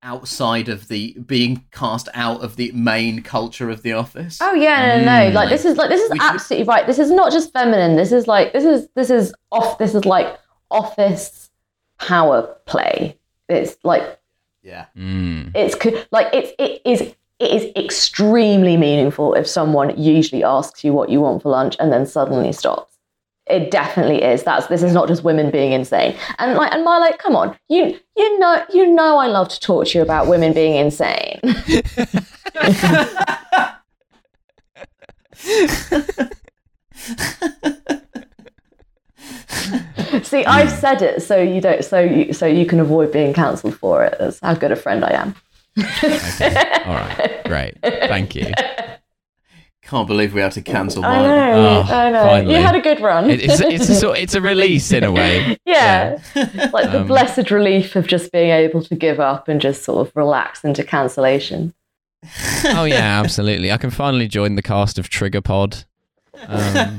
C: outside of the being cast out of the main culture of the office.
B: Oh yeah, no, no, no. Like this is like this is
C: We should-
B: absolutely right. This is not just feminine. This is like this is this is off. This is like office power play. It's like
C: Yeah.
A: Mm.
B: it's like it's it is it is extremely meaningful if someone usually asks you what you want for lunch and then suddenly stops. It definitely is. That's this is not just women being insane. And like and my like, come on, you you know you know I love to talk to you about women being insane. See, I've said it so you don't so you so you can avoid being cancelled for it. That's how good a friend I am.
A: Okay. All right. Great. Thank you.
C: Can't believe we had to cancel
B: I know,
A: Oh,
B: I know.
A: finally.
B: You had a good run.
A: It, it's it's a sort, it's a release in a way.
B: yeah. like the
A: Um,
B: blessed relief of just being able to give up and just sort of relax into cancellation.
A: Oh yeah, absolutely. I can finally join the cast of Trigger Pod. Um,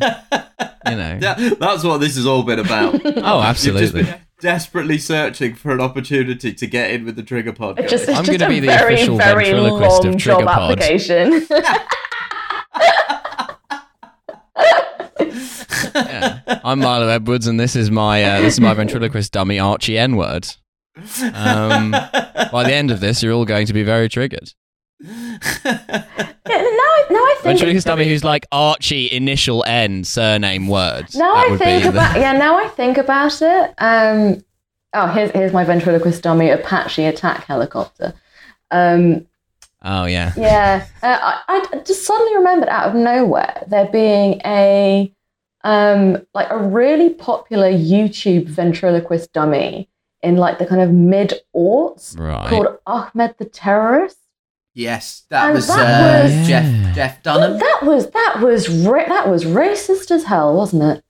A: you know.
C: Yeah, that's what this has all been about.
A: Oh,
C: You've just
A: absolutely.
C: been desperately searching for an opportunity to get in with the Trigger podcast.
B: It's just, it's
A: I'm gonna be the
B: very,
A: official
B: very
A: ventriloquist
B: long
A: of
B: job
A: Trigger Pod.
B: application.
A: Yeah. I'm Milo Edwards, and this is my uh, this is my ventriloquist dummy Archie N word. Um, by the end of this, you're all going to be very triggered.
B: yeah, now, I- now I think
A: Ventriloquist dummy who's like Archie initial N surname words.
B: Now
A: That
B: I
A: would
B: think
A: be the-
B: about yeah. Now I think about it. Um, oh, here's here's my ventriloquist dummy Apache attack helicopter. Um,
A: Oh yeah.
B: yeah, uh, I, I just suddenly remembered out of nowhere there being a um, like a really popular YouTube ventriloquist dummy in like the kind of mid aughts
A: Right.
B: called Ahmed the Terrorist.
C: Yes, that
B: And
C: was,
B: that
C: uh,
A: was-
C: Jeff
A: Yeah.
C: Jeff
B: Well,
C: Dunham.
B: that was that was ra- that was racist as hell, wasn't it?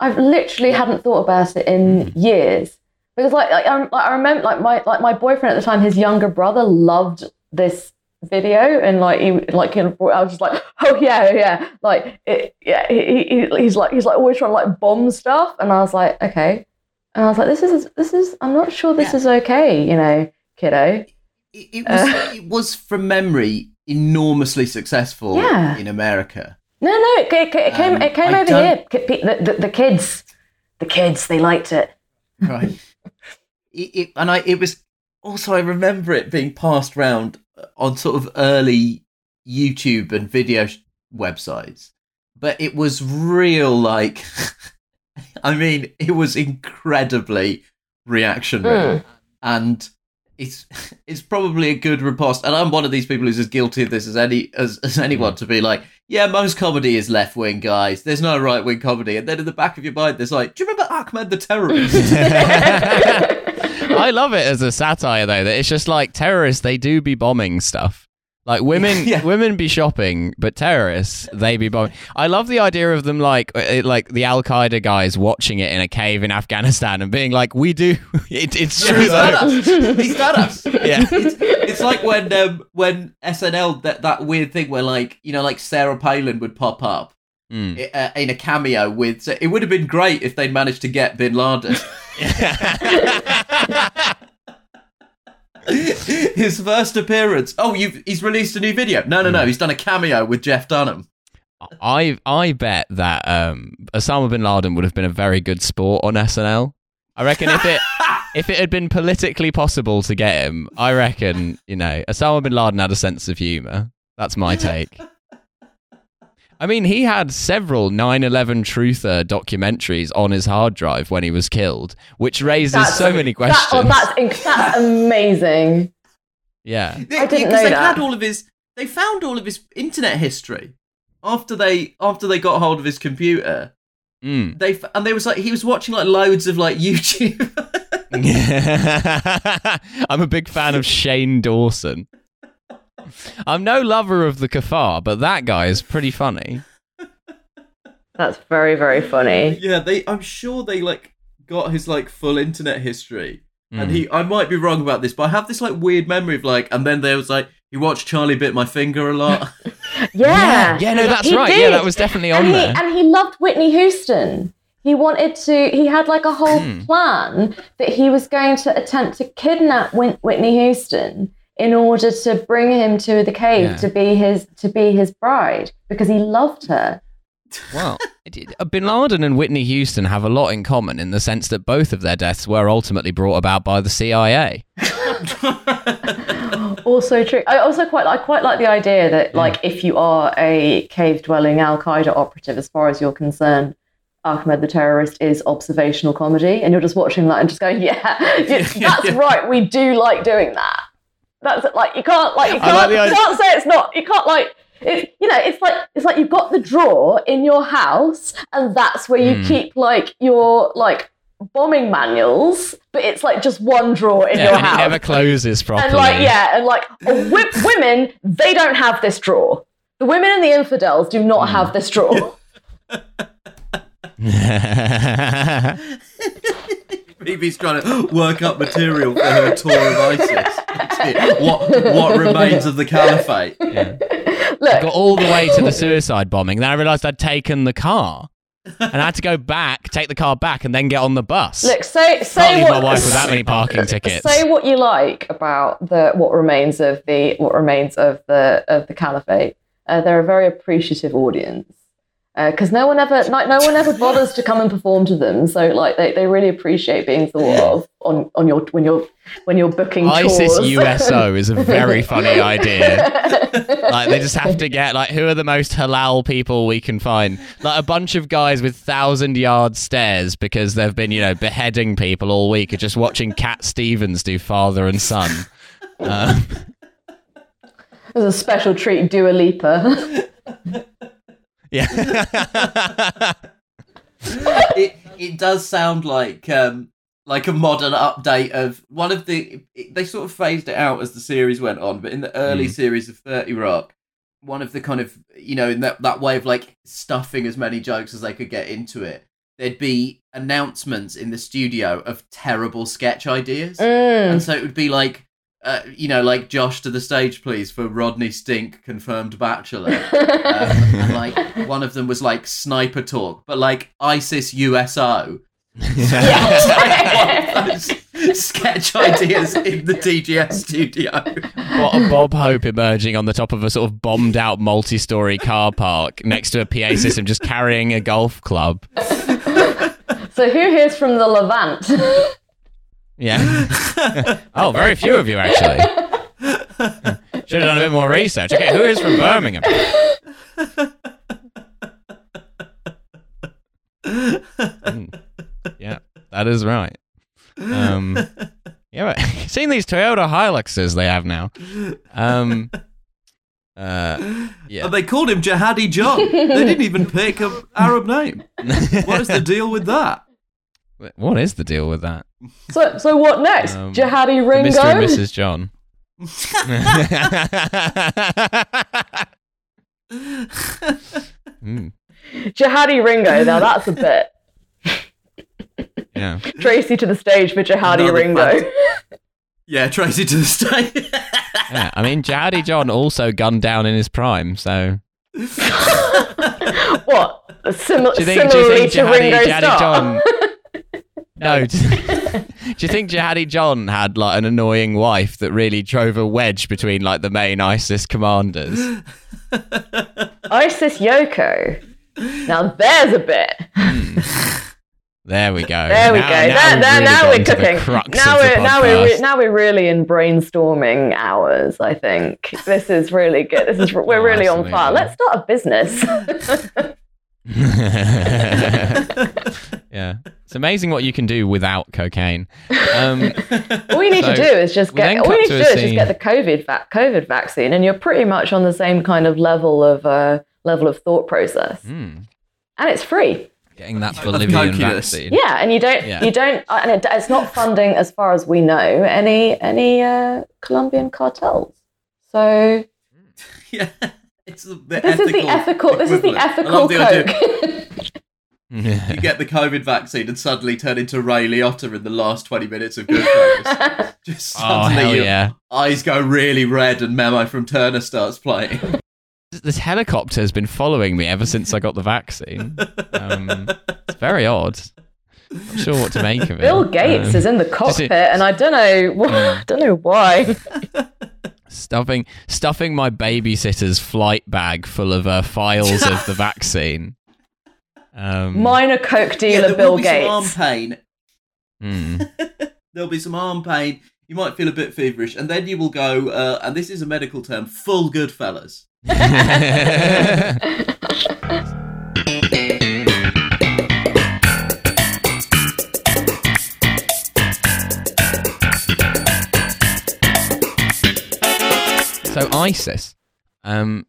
B: I've literally hadn't thought about it in years because, like, like, I, like, I remember, like my like my boyfriend at the time, his younger brother loved this video, and like he like you know, I was just like, oh yeah, yeah, like it, yeah, he, he, he's like he's like always trying to like bomb stuff, and I was like, okay, and I was like, this is this is I'm not sure this
C: Yeah.
B: is okay, you know, kiddo.
C: It, it was
B: Uh.
C: it was from memory enormously successful
B: Yeah.
C: in America.
B: No, no, it, it, it came
C: Um,
B: it came
C: I
B: over
C: don't-
B: here. The, the, the kids, the kids, they liked it.
C: right? it, and I, it was also I remember it being passed around on sort of early YouTube and video websites, but it was real like, I mean, it was incredibly reactionary,
B: Mm.
C: and it's it's probably a good riposte. And I'm one of these people who's as guilty of this as any as, as anyone hmm. to be like, yeah, most comedy is left wing, guys. There's no right wing comedy, and then in the back of your mind, there's like, do you remember Ahmed the terrorist?
A: I love it as a satire though that it's just like terrorists they do be bombing stuff. Like women
C: Yeah.
A: women be shopping, but terrorists they be bombing. I love the idea of them like uh, like the Al Qaeda guys watching it in a cave in Afghanistan and being like, "We do it, it's true
C: he's done
A: though."
C: us. He's done us.
A: Yeah.
C: It's, it's like when um, when SNL that that weird thing where like you know like Sarah Palin would pop up
A: Mm.
C: uh, in a cameo with. It would have been great if they'd managed to get Bin Laden. His first appearance. Oh, you've he's released a new video. No, no,
A: Hmm.
C: no. He's done a cameo with Jeff Dunham.
A: I I bet that um, Osama bin Laden would have been a very good sport on SNL. I reckon if it if it had been politically possible to get him, I reckon you know Osama bin Laden had a sense of humor. That's my take. I mean, he had several 9/11 truther documentaries on his hard drive when he was killed, which raises
B: That's-
A: so many
B: That,
A: questions.
B: oh, that's inc- that's amazing.
A: yeah.
C: They,
B: I didn't
C: because
B: know
C: they
B: that.
C: had all of his. They found all of his internet history after they after they got hold of his computer.
A: Mm.
C: They and they was like he was watching like loads of like YouTube.
A: I'm a big fan of Shane Dawson. I'm no lover of the kuffar, but that guy is pretty funny.
B: That's very very funny.
C: yeah, they. I'm sure they like got his like full internet history. And
A: Mm.
C: he, I might be wrong about this, but I have this like weird memory of like, and then there was like, he watched Charlie bit my finger a lot.
B: Yeah,
A: yeah, no, that's
B: He
A: right.
B: did.
A: Yeah, that was definitely on
B: and he,
A: there.
B: And he loved Whitney Houston. He wanted to. He had like a whole
A: Hmm.
B: plan that he was going to attempt to kidnap Whitney Houston in order to bring him to the cave
A: Yeah.
B: to be his to be his bride because he loved her.
A: Well, it- it- uh, Bin Laden and Whitney Houston have a lot in common in the sense that both of their deaths were ultimately brought about by the CIA.
B: Also true. I also quite I quite like the idea that like if you are a cave dwelling Al Qaeda operative, as far as you're concerned, Ahmed the terrorist is observational comedy, and you're just watching that and just going, yeah, yeah, that's right. We do like doing that. That's like you can't like you can't,
A: the
B: you can't say it's not. You can't like. It, you know, it's like it's like you've got the drawer in your house, and that's where you
A: Hmm.
B: keep like your like bombing manuals. But it's like just one drawer in
A: Yeah,
B: your
A: and
B: house
A: it never closes properly.
B: and like yeah and like wi- women they don't have this drawer the women and the infidels do not have this drawer
C: Phoebe's trying to work up material for her tour of ISIS. what what remains of the caliphate? Yeah.
B: look
A: got all the way to the suicide bombing. Then I realised I'd taken the car. And I had to go back, take the car back, and then get on the bus.
B: look say
A: Can't
B: say
A: leave
B: what
A: my wife with that many parking tickets.
B: say what you like about the what remains of the what remains of the of the caliphate uh, they're a very appreciative audience because no one ever no, no one ever bothers to come and perform to them so like they, they really appreciate being thought of on on your when you're when you're booking
A: ISIS
B: tours.
A: USO is a very funny idea. Like they just have to get like who are the most halal people we can find? Like a bunch of guys with thousand yard stares because they've been you know beheading people all week or just watching Cat Stevens do father and son. Um,
B: There's a special treat, Dua Lipa.
A: Yeah.
C: It it does sound like um like a modern update of one of the they sort of phased it out as the series went on, but in the early
A: Mm.
C: series of Thirty Rock, one of the kind of you know in that that way of like stuffing as many jokes as they could get into it. There'd be announcements in the studio of terrible sketch ideas.
B: Mm.
C: And so it would be like, uh, you know, like Josh to the stage, please, for Rodney Stink, confirmed bachelor. Um, and like one of them was like sniper talk, but like ISIS USO. It's like one sketch ideas in the TGS studio.
A: What a Bob Hope emerging on the top of a sort of bombed out multi story car park next to a PA system just carrying a golf club.
B: so who hears from the Levant?
A: Yeah. oh, very few of you actually. Should have done a bit more research. Okay, who is from Birmingham? Hmm. Yeah, that is right. Um, yeah, but seeing these Toyota Hiluxes they have now. Um, uh, yeah.
C: And they called him Jihadi John. They didn't even pick an Arab name. What is the deal with that?
A: What is the deal with that?
B: So so what next?
A: Um,
B: Jihadi Ringo?
A: Mr. and Mrs. John. Hmm,
B: Jihadi Ringo. Now that's a bit.
A: yeah.
B: Tracy to the stage for Jihadi
C: Another
B: Ringo.
C: fant- Yeah, Tracy to the stage.
A: yeah. I mean, Jihadi John also gunned down in his prime, so.
B: what? Simi-
A: Do you think, do
B: similarly
A: you think
B: to
A: Jihadi,
B: Ringo
A: Jihadi John. No. Do you think Jihadi John had like an annoying wife that really drove a wedge between like the main ISIS commanders?
B: Isis Yoko. Now there's a bit. Hmm.
A: There we go.
B: There we
A: Now-
B: go.
A: Now,
B: Now,
A: we've
B: now,
A: really
B: we're
A: gotten to the
B: cooking. Now we're now we're re- now we're really in brainstorming hours. I think this is really good. This is we're
A: Oh,
B: really on fire. Let's start a business.
A: yeah, it's amazing what you can do without cocaine. Um,
B: all you need
A: So,
B: to do is just get all you need
A: to
B: to do is just get the COVID va- COVID vaccine, and you're pretty much on the same kind of level of uh, level of thought process,
A: hmm,
B: and it's free.
A: getting that
C: Of
A: Bolivian vaccine.
B: Yeah, and you don't
A: Yeah.
B: you don't uh, and it, it's not funding as far as we know any any uh, Colombian cartels. So
C: yeah. It's the, the
B: this is the ethical. This is the ethical
C: love the
B: coke.
C: You get the COVID vaccine and suddenly turn into Ray Liotta in the last 20 minutes of Goodfellas. Just
A: Oh
C: suddenly
A: hell
C: your
A: yeah!
C: eyes go really red and Memo from Turner starts playing.
A: This helicopter has been following me ever since I got the vaccine. Um, it's very odd. I'm not sure what to make of it.
B: Bill Gates
A: Um,
B: is in the cockpit, and I don't know. I don't know why.
A: stuffing stuffing my babysitter's flight bag full of uh, files of the vaccine. Um,
B: Minor coke
C: Yeah,
B: dealer
C: there
B: Bill
C: will be some arm
B: Gates.
C: pain.
A: hmm.
C: There'll be some arm pain. You might feel a bit feverish, and then you will go, uh, and this is a medical term, full Goodfellas.
A: so ISIS. Um,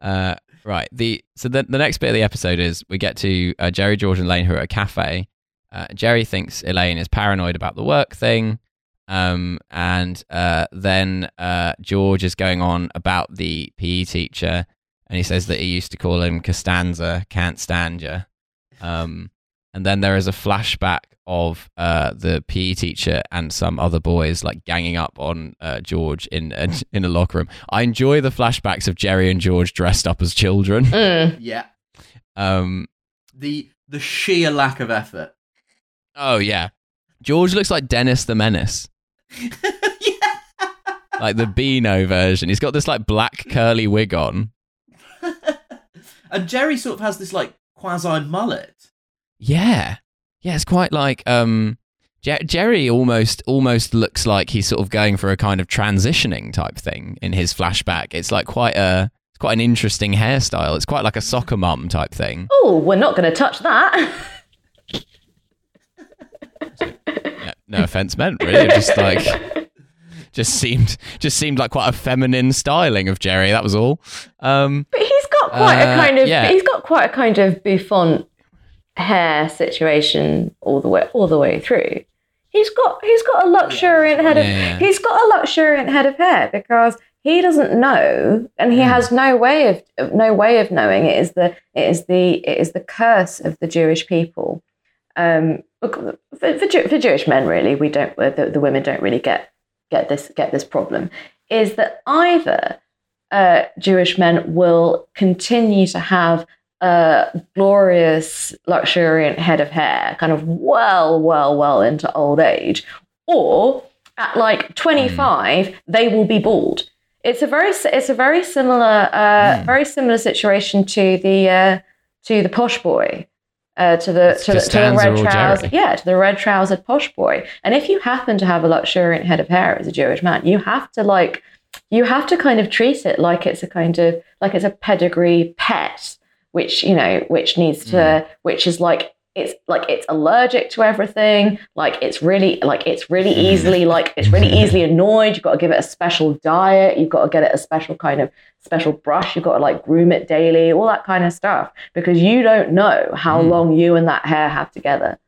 A: uh, right. The so the the next bit of the episode is we get to uh, Jerry, George, and Elaine who are at a cafe. Uh, Jerry thinks Elaine is paranoid about the work thing. Um, and uh, then uh, George is going on about the PE teacher, and he says that he used to call him Costanza, can't stand ya. Um, and then there is a flashback of uh, the PE teacher and some other boys like ganging up on uh, George in a, in a locker room. I enjoy the flashbacks of Jerry and George dressed up as children.
B: Mm.
C: Yeah.
A: Um,
C: The the sheer lack of effort.
A: oh yeah, George looks like Dennis the Menace,
C: yeah.
A: like the Beano version. He's got this like black curly wig on.
C: and Jerry sort of has this like quasi mullet.
A: Yeah, yeah, it's quite like um, Jer- Jerry almost almost looks like he's sort of going for a kind of transitioning type thing in his flashback. It's like quite a it's quite an interesting hairstyle. It's quite like a soccer mum type thing.
B: Oh, we're not going to touch that.
A: Yeah, no offense meant, really. It just like just seemed just seemed like quite a feminine styling of Jerry. That was all. Um,
B: But he's got quite a
A: Uh,
B: kind of
A: yeah.
B: he's got quite a kind of bouffant hair situation all the way all the way through. He's got he's got a luxuriant head of
A: Yeah,
B: he's got a luxuriant head of hair because he doesn't know and he has no way of of- no way of knowing it is the it is the it is the curse of the Jewish people. Um, for, for, for Jewish men, really, we don't the, the women don't really get get this get this problem. Is that either uh, Jewish men will continue to have a glorious, luxuriant head of hair, kind of well, well, well into old age, or at like 25, they will be bald. It's a very, it's a very similar, uh,
A: Hmm.
B: very similar situation to the uh, to the posh boy. Uh, to the
A: It's
B: to the, to the red
A: or
B: trouser,
A: Jerry.
B: yeah, to the red trousered posh boy. And if you happen to have a luxuriant head of hair as a Jewish man, you have to like you have to kind of treat it like it's a kind of like it's a pedigree pet which you know which needs to which is like it's like it's allergic to everything. Like it's really like it's really easily like it's really easily annoyed. You've got to give it a special diet. You've got to get it a special kind of special brush. You've got to like groom it daily all that kind of stuff because you don't know how
A: Mm.
B: long you and that hair have together.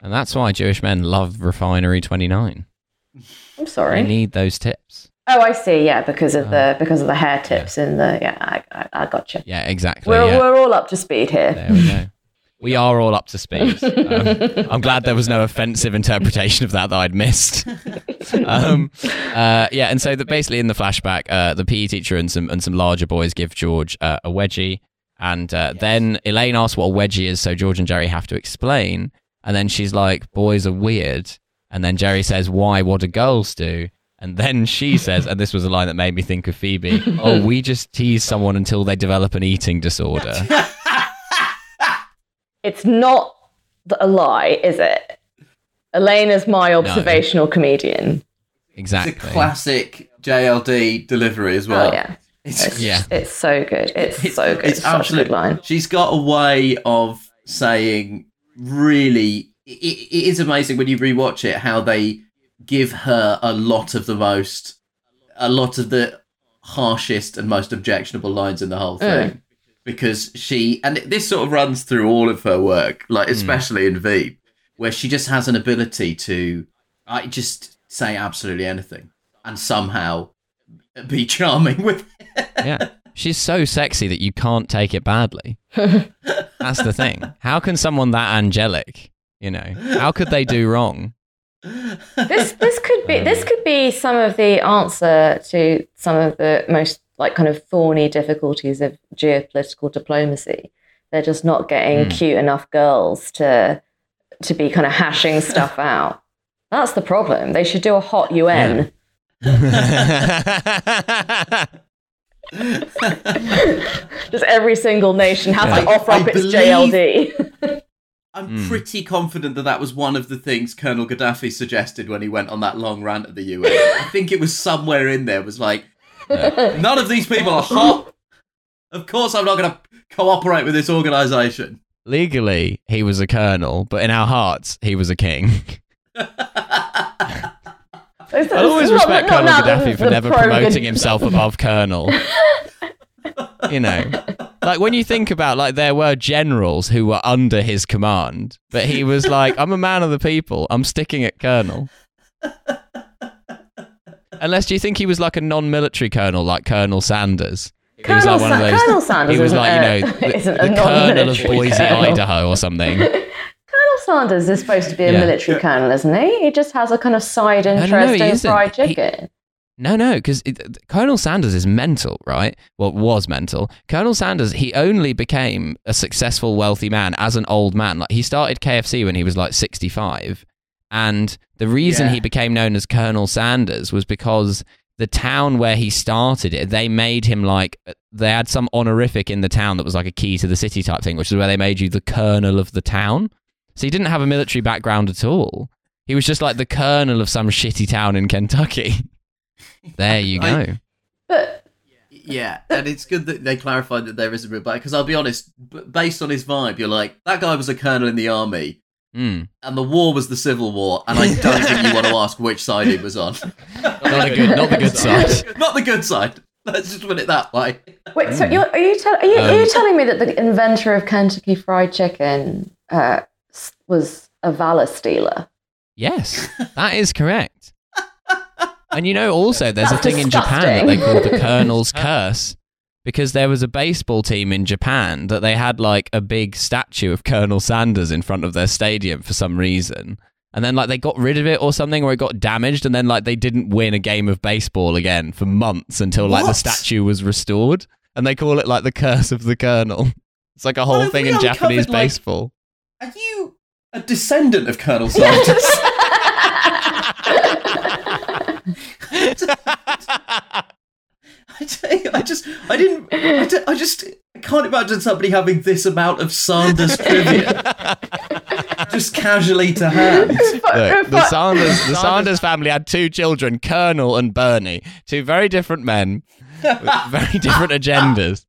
A: And that's why Jewish men love Refinery Twenty Nine.
B: i'm
A: They
B: sorry
A: need those tips.
B: Oh i see yeah because of the because of the hair tips and the yeah i, I, I gotcha
A: Yeah, exactly.
B: we're,
A: yeah.
B: we're all up to speed here
A: There we go. We are all up to speed. Um, I'm glad there was no offensive interpretation of that that I'd missed. um, uh, yeah, and so that basically in the flashback, uh, the PE teacher and some and some larger boys give George uh, a wedgie, and uh, then Elaine asks what a wedgie is, so George and Jerry have to explain, and then she's like, "Boys are weird," and then Jerry says, "Why? What do girls do?" And then she says, and this was a line that made me think of Phoebe, "Oh, we just tease someone until they develop an eating disorder."
B: it's not a lie, is it? Elena's my observational comedian. Exactly.
C: It's
A: Exactly.
C: a classic JLD delivery as well.
B: Oh yeah,
C: It's,
A: Yeah.
B: it's so good. It's,
C: it's,
B: so good.
C: It's
B: It's such a good line.
C: She's got a way of saying really. It, it is amazing when you rewatch it how they give her a lot of the most, a lot of the harshest and most objectionable lines in the whole thing. Because she, and this sort of runs through all of her work, like hmm. especially in Veep, where she just has an ability to, I just say absolutely anything and somehow be charming with it.
A: yeah. She's so sexy that you can't take it badly. That's the thing. How can someone that angelic, you know, how could they do wrong?
B: This this could be this could be some of the answer to some of the most like kind of thorny difficulties of geopolitical diplomacy. They're just not getting
A: Hmm.
B: cute enough girls to to be kind of hashing stuff out. That's the problem. They should do a hot UN. Just every single nation has to
C: I-
B: offer up
C: I
B: its
C: believe-
B: JLD.
C: I'm
A: Mm.
C: pretty confident that that was one of the things Colonel Gaddafi suggested when he went on that long rant at the UN. I think it was somewhere in there was like, none of these people are hot. Of course, I'm not going to cooperate with this organisation.
A: Legally, he was a colonel, but in our hearts, he was a king. I'll always respect
B: not
A: Colonel
B: now
A: Gaddafi
B: the
A: for never promoting himself above colonel. you know, like when you think about like there were generals who were under his command, but he was like, "I'm a man of the people. I'm sticking at colonel." Unless do you think he was like a non-military colonel, like Colonel Sanders? He was
B: Colonel,
A: like one of those.
B: Colonel Sanders
A: He was like you know the, the colonel of Boise,
B: colonel.
A: Idaho, or something.
B: Colonel Sanders is supposed to be a
A: Yeah.
B: military colonel, isn't he? He just has a kind of side interest in
A: isn't.
B: fried
A: He-
B: chicken.
A: No, no, because Colonel Sanders is mental, right? Well, was mental. Colonel Sanders, he only became a successful, wealthy man as an old man. Like he started KFC when he was like sixty-five, and the reason
C: Yeah.
A: he became known as Colonel Sanders was because the town where he started it, they made him like uh, they had some honorific in the town that was like a key to the city type thing, which is where they made you the colonel of the town. So he didn't have a military background at all. He was just like the colonel of some shitty town in Kentucky. There you go.
C: I-
B: But
C: Yeah, and it's good that they clarified that there is a real because I'll be honest, based on his vibe, you're like that guy was a colonel in the army,
A: Mm.
C: and the war was the civil war, and I don't think you want to ask which side he was on.
A: Not a good, not the good side.
C: Not the good side. Let's just put it that way.
B: wait, so you're, are you tell, are you, are you
A: Um,
B: telling me that the inventor of Kentucky Fried Chicken uh, was a valor stealer?
A: Yes, that is correct. And you know, also, there's a
B: That's
A: thing in Japan that they call the Colonel's Curse because there was a baseball team in Japan that they had like a big statue of Colonel Sanders in front of their stadium for some reason. And then, like, they got rid of it or something, or it got damaged, and then, like, they didn't win a game of baseball again for months until, like, the statue was restored. And they call it, like, the curse of the Colonel. It's like a whole thing in Japanese
C: like-
A: baseball.
C: Are you a descendant of Colonel Sanders? I, tell you, I just, I didn't, I, just I can't imagine somebody having this amount of Sanders trivia just casually to hand.
A: Look, the Sanders, the Sanders family had two children, Colonel and Bernie, two very different men with very different agendas.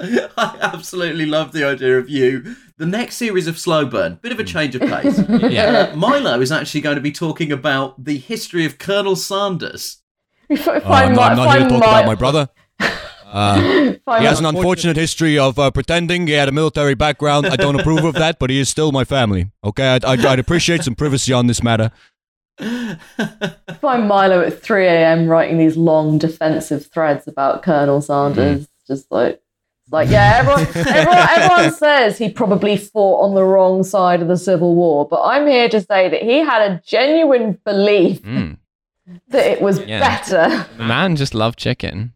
C: I absolutely love the idea of you. The next series of Slow Burn, bit of a change of pace.
A: Yeah.
C: Uh, Milo is actually going to be talking about the history of Colonel Sanders.
B: If I
D: Uh,
B: find
D: I'm not, I'm not here to talk
B: my-
D: about my brother. Uh, he has an unfortunate history of uh, pretending he had a military background. I don't approve of that, but he is still my family. Okay, I'd, I'd, I'd appreciate some privacy on this matter.
B: find Milo at 3 a.m. writing these long defensive threads about Colonel Sanders. Just like, it's like, yeah, everyone, everyone, everyone says he probably fought on the wrong side of the Civil War, but I'm here to say that he had a genuine belief
A: Mm.
B: that it was
A: Yeah.
B: better.
A: The man just loved chicken.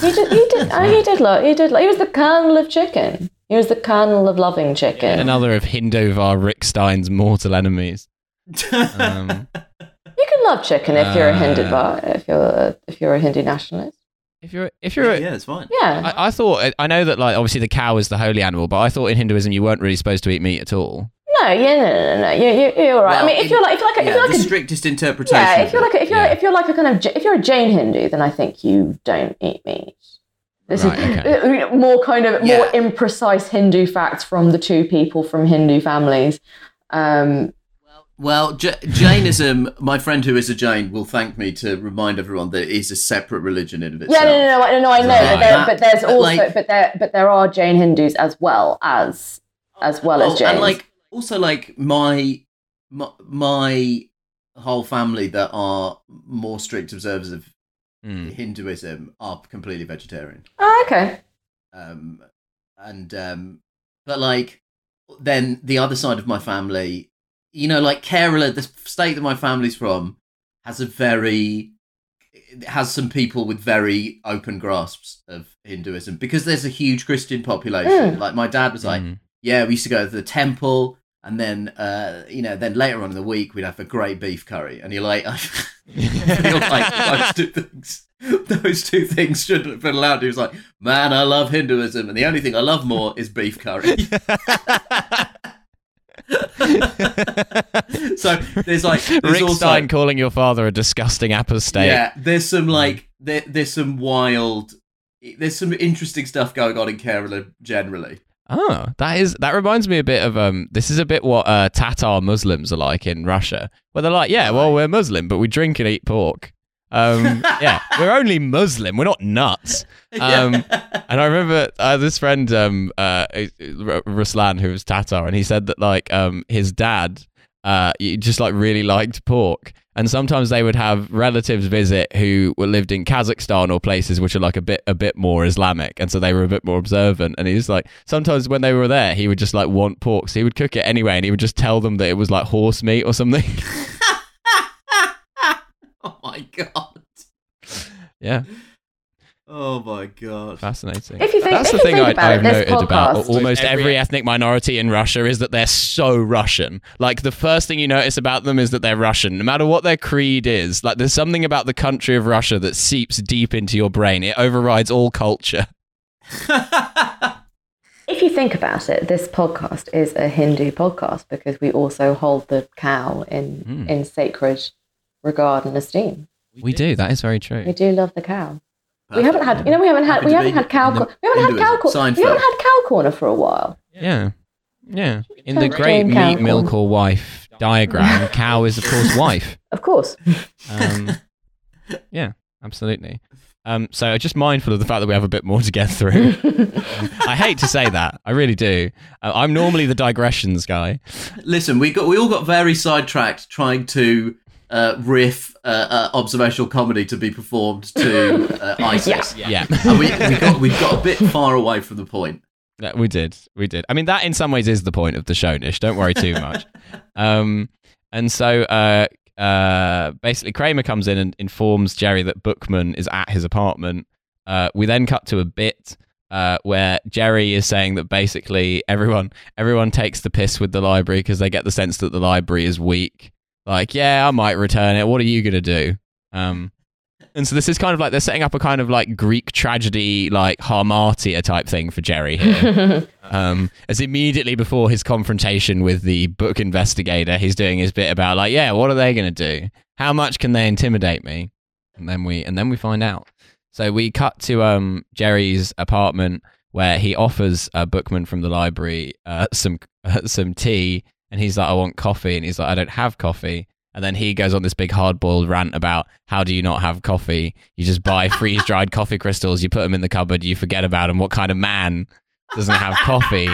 B: He did, he did, oh, he did love, he did, love, he was the Colonel of chicken. He was the Colonel of loving chicken.
A: Another of Hindutva Rick Stein's mortal enemies. Um,
B: You can love chicken if you're a
A: Uh,
B: if you're a, if you're a Hindu nationalist.
A: If you're if you're
C: Yeah,
A: a-
C: yeah, it's fine.
B: Yeah.
A: I, I thought I know that like obviously the cow is the holy animal, but I thought in Hinduism you weren't really supposed to eat meat at all.
B: no, yeah, no, no, no, no. You, you, you're all right. I mean, if
C: in-
B: you're like, if you're like, a, if you're like
C: the
B: a
C: strictest interpretation.
B: Yeah, if you're like a, if you're
A: Yeah.
B: if you're like a kind of if you're a Jain Hindu, then I think you don't eat meat. This
A: Right,
B: is uh, more kind of
C: Yeah.
B: more imprecise Hindu facts from the two people from Hindu families. Um,
C: Well, J- Jainism, my friend who is a Jain will thank me to remind everyone that it is a separate religion in of
B: yeah,
C: itself.
B: no, no, no, no, I know,
A: Right.
B: but, there,
C: That-
B: but there's also
C: like-
B: but there but there are Jain Hindus as well as as well as
C: Oh,
B: Jains.
C: and like also like my, my my whole family that are more strict observers of
A: Mm.
C: Hinduism are completely vegetarian.
B: oh, okay.
C: Um, and um, but like then the other side of my family, you know, like Kerala, the state that my family's from, has a very has some people with very open grasps of Hinduism because there's a huge Christian population.
B: Mm.
C: Like my dad was like,
A: Mm.
C: yeah, we used to go to the temple, and then uh, you know, then later on in the week we'd have a great beef curry, and you're like, I feel like those two things, those two things shouldn't have been allowed. He was like, man, I love Hinduism, and the only thing I love more is beef curry. so there's like there's
A: Rick
C: also
A: Stein calling your father a disgusting apostate.
C: yeah, there's some like there, there's some wild. There's some interesting stuff going on in Kerala generally.
A: Oh, that is that reminds me a bit of um. This is a bit what uh, Tatar Muslims are like in Russia, where they're like, yeah, well, we're Muslim, but we drink and eat pork. Um, yeah, we're only Muslim. We're not nuts. Um, and I remember uh, this friend, um, uh, Ruslan, who was Tatar, and he said that like um, his dad, uh, just like really liked pork, and sometimes they would have relatives visit who were lived in Kazakhstan or places which are like a bit a bit more Islamic, and so they were a bit more observant. And he's like, sometimes when they were there, he would just like want pork, so he would cook it anyway, and he would just tell them that it was like horse meat or something.
C: oh my god.
A: yeah,
C: Oh my god.
A: fascinating.
B: If you think-
A: That's
B: if
A: the
B: you
A: thing
B: think
A: I,
B: about
A: I've
B: this
A: noted about almost
C: Every-
A: every ethnic minority in Russia is that they're so Russian. Like the first thing you notice about them is that they're Russian, no matter what their creed is. Like there's something about the country of Russia that seeps deep into your brain. It overrides all culture.
B: If you think about it, this podcast is a Hindu podcast because we also hold the cow in
A: Mm.
B: in sacred regard and esteem.
A: We do. That is very true.
B: We do love the cow. We haven't had, you know, we haven't had,
C: Happy
B: we haven't had cow,
C: in
B: cor- we haven't had cow,
C: Hinduism.
B: cor- we haven't had cow corner for a while.
A: Yeah, yeah. In the great
B: Jane cow
A: meat, milk, or wife diagram, cow is of course wife.
B: Of course.
A: Um, yeah, absolutely. Um, so just mindful of the fact that we have a bit more to get through. Um, I hate to say that. I really do. Uh, I'm normally the digressions guy.
C: Listen, we got we all got very sidetracked trying to uh, riff uh, uh, observational comedy to be performed to uh, ISIS.
A: Yeah.
C: And we, we got we got a bit far away from the point.
A: Yeah, we did. We did. I mean, that in some ways is the point of the show, Nish. Don't worry too much. um, and so uh, uh, basically, Kramer comes in and informs Jerry that Bookman is at his apartment. Uh, we then cut to a bit uh, where Jerry is saying that basically everyone everyone takes the piss with the library because they get the sense that the library is weak. Like, yeah, I might return it. What are you gonna do? Um, and so this is kind of like they're setting up a kind of like Greek tragedy, like hamartia type thing for Jerry here. um, as immediately before his confrontation with the book investigator, he's doing his bit about like, yeah, what are they going to do? How much can they intimidate me? And then we and then we find out. So we cut to um, Jerry's apartment where he offers a bookman from the library uh, some uh, some tea, and he's like, I want coffee, and he's like, I don't have coffee. And then he goes on this big hard boiled rant about how do you not have coffee? You just buy freeze dried coffee crystals, you put them in the cupboard, you forget about them. What kind of man doesn't have coffee?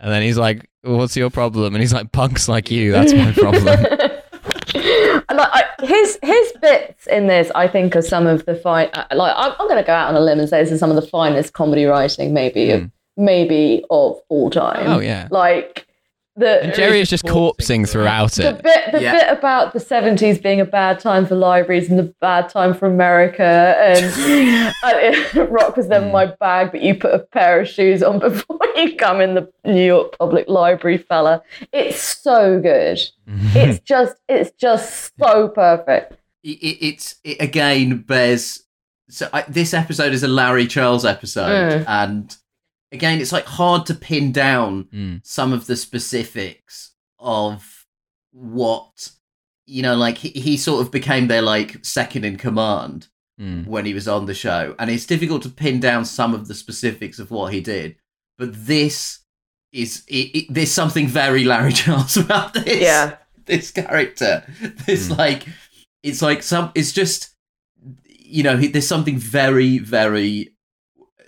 A: And then he's like, "What's your problem?" And he's like, "Punks like you. That's my problem."
B: like I, his his bits in this, I think, are some of the fine. uh, Like I'm, I'm going to go out on a limb and say this is some of the finest comedy writing, maybe of maybe of all time.
A: Oh, yeah.
B: like the
A: And Jerry is just corpsing throughout
B: the
A: it.
B: bit the
C: Yeah.
B: bit about the 70s being a bad time for libraries and the bad time for America and, and Rock was
A: Hmm.
B: never my bag but you put a pair of shoes on before you come in the New York Public Library fella it's so good it's just it's just so perfect
C: It, it, it's it again bears so I, this episode is a Larry Charles episode,
B: Mm.
C: and again, it's like hard to pin down
A: Mm.
C: some of the specifics of what you know. Like he, he sort of became their like second in command
A: Mm.
C: when he was on the show, and it's difficult to pin down some of the specifics of what he did. But this is it, it, there's something very Larry Charles about this
B: Yeah.
C: this character. This like it's like some it's just you know he- there's something very very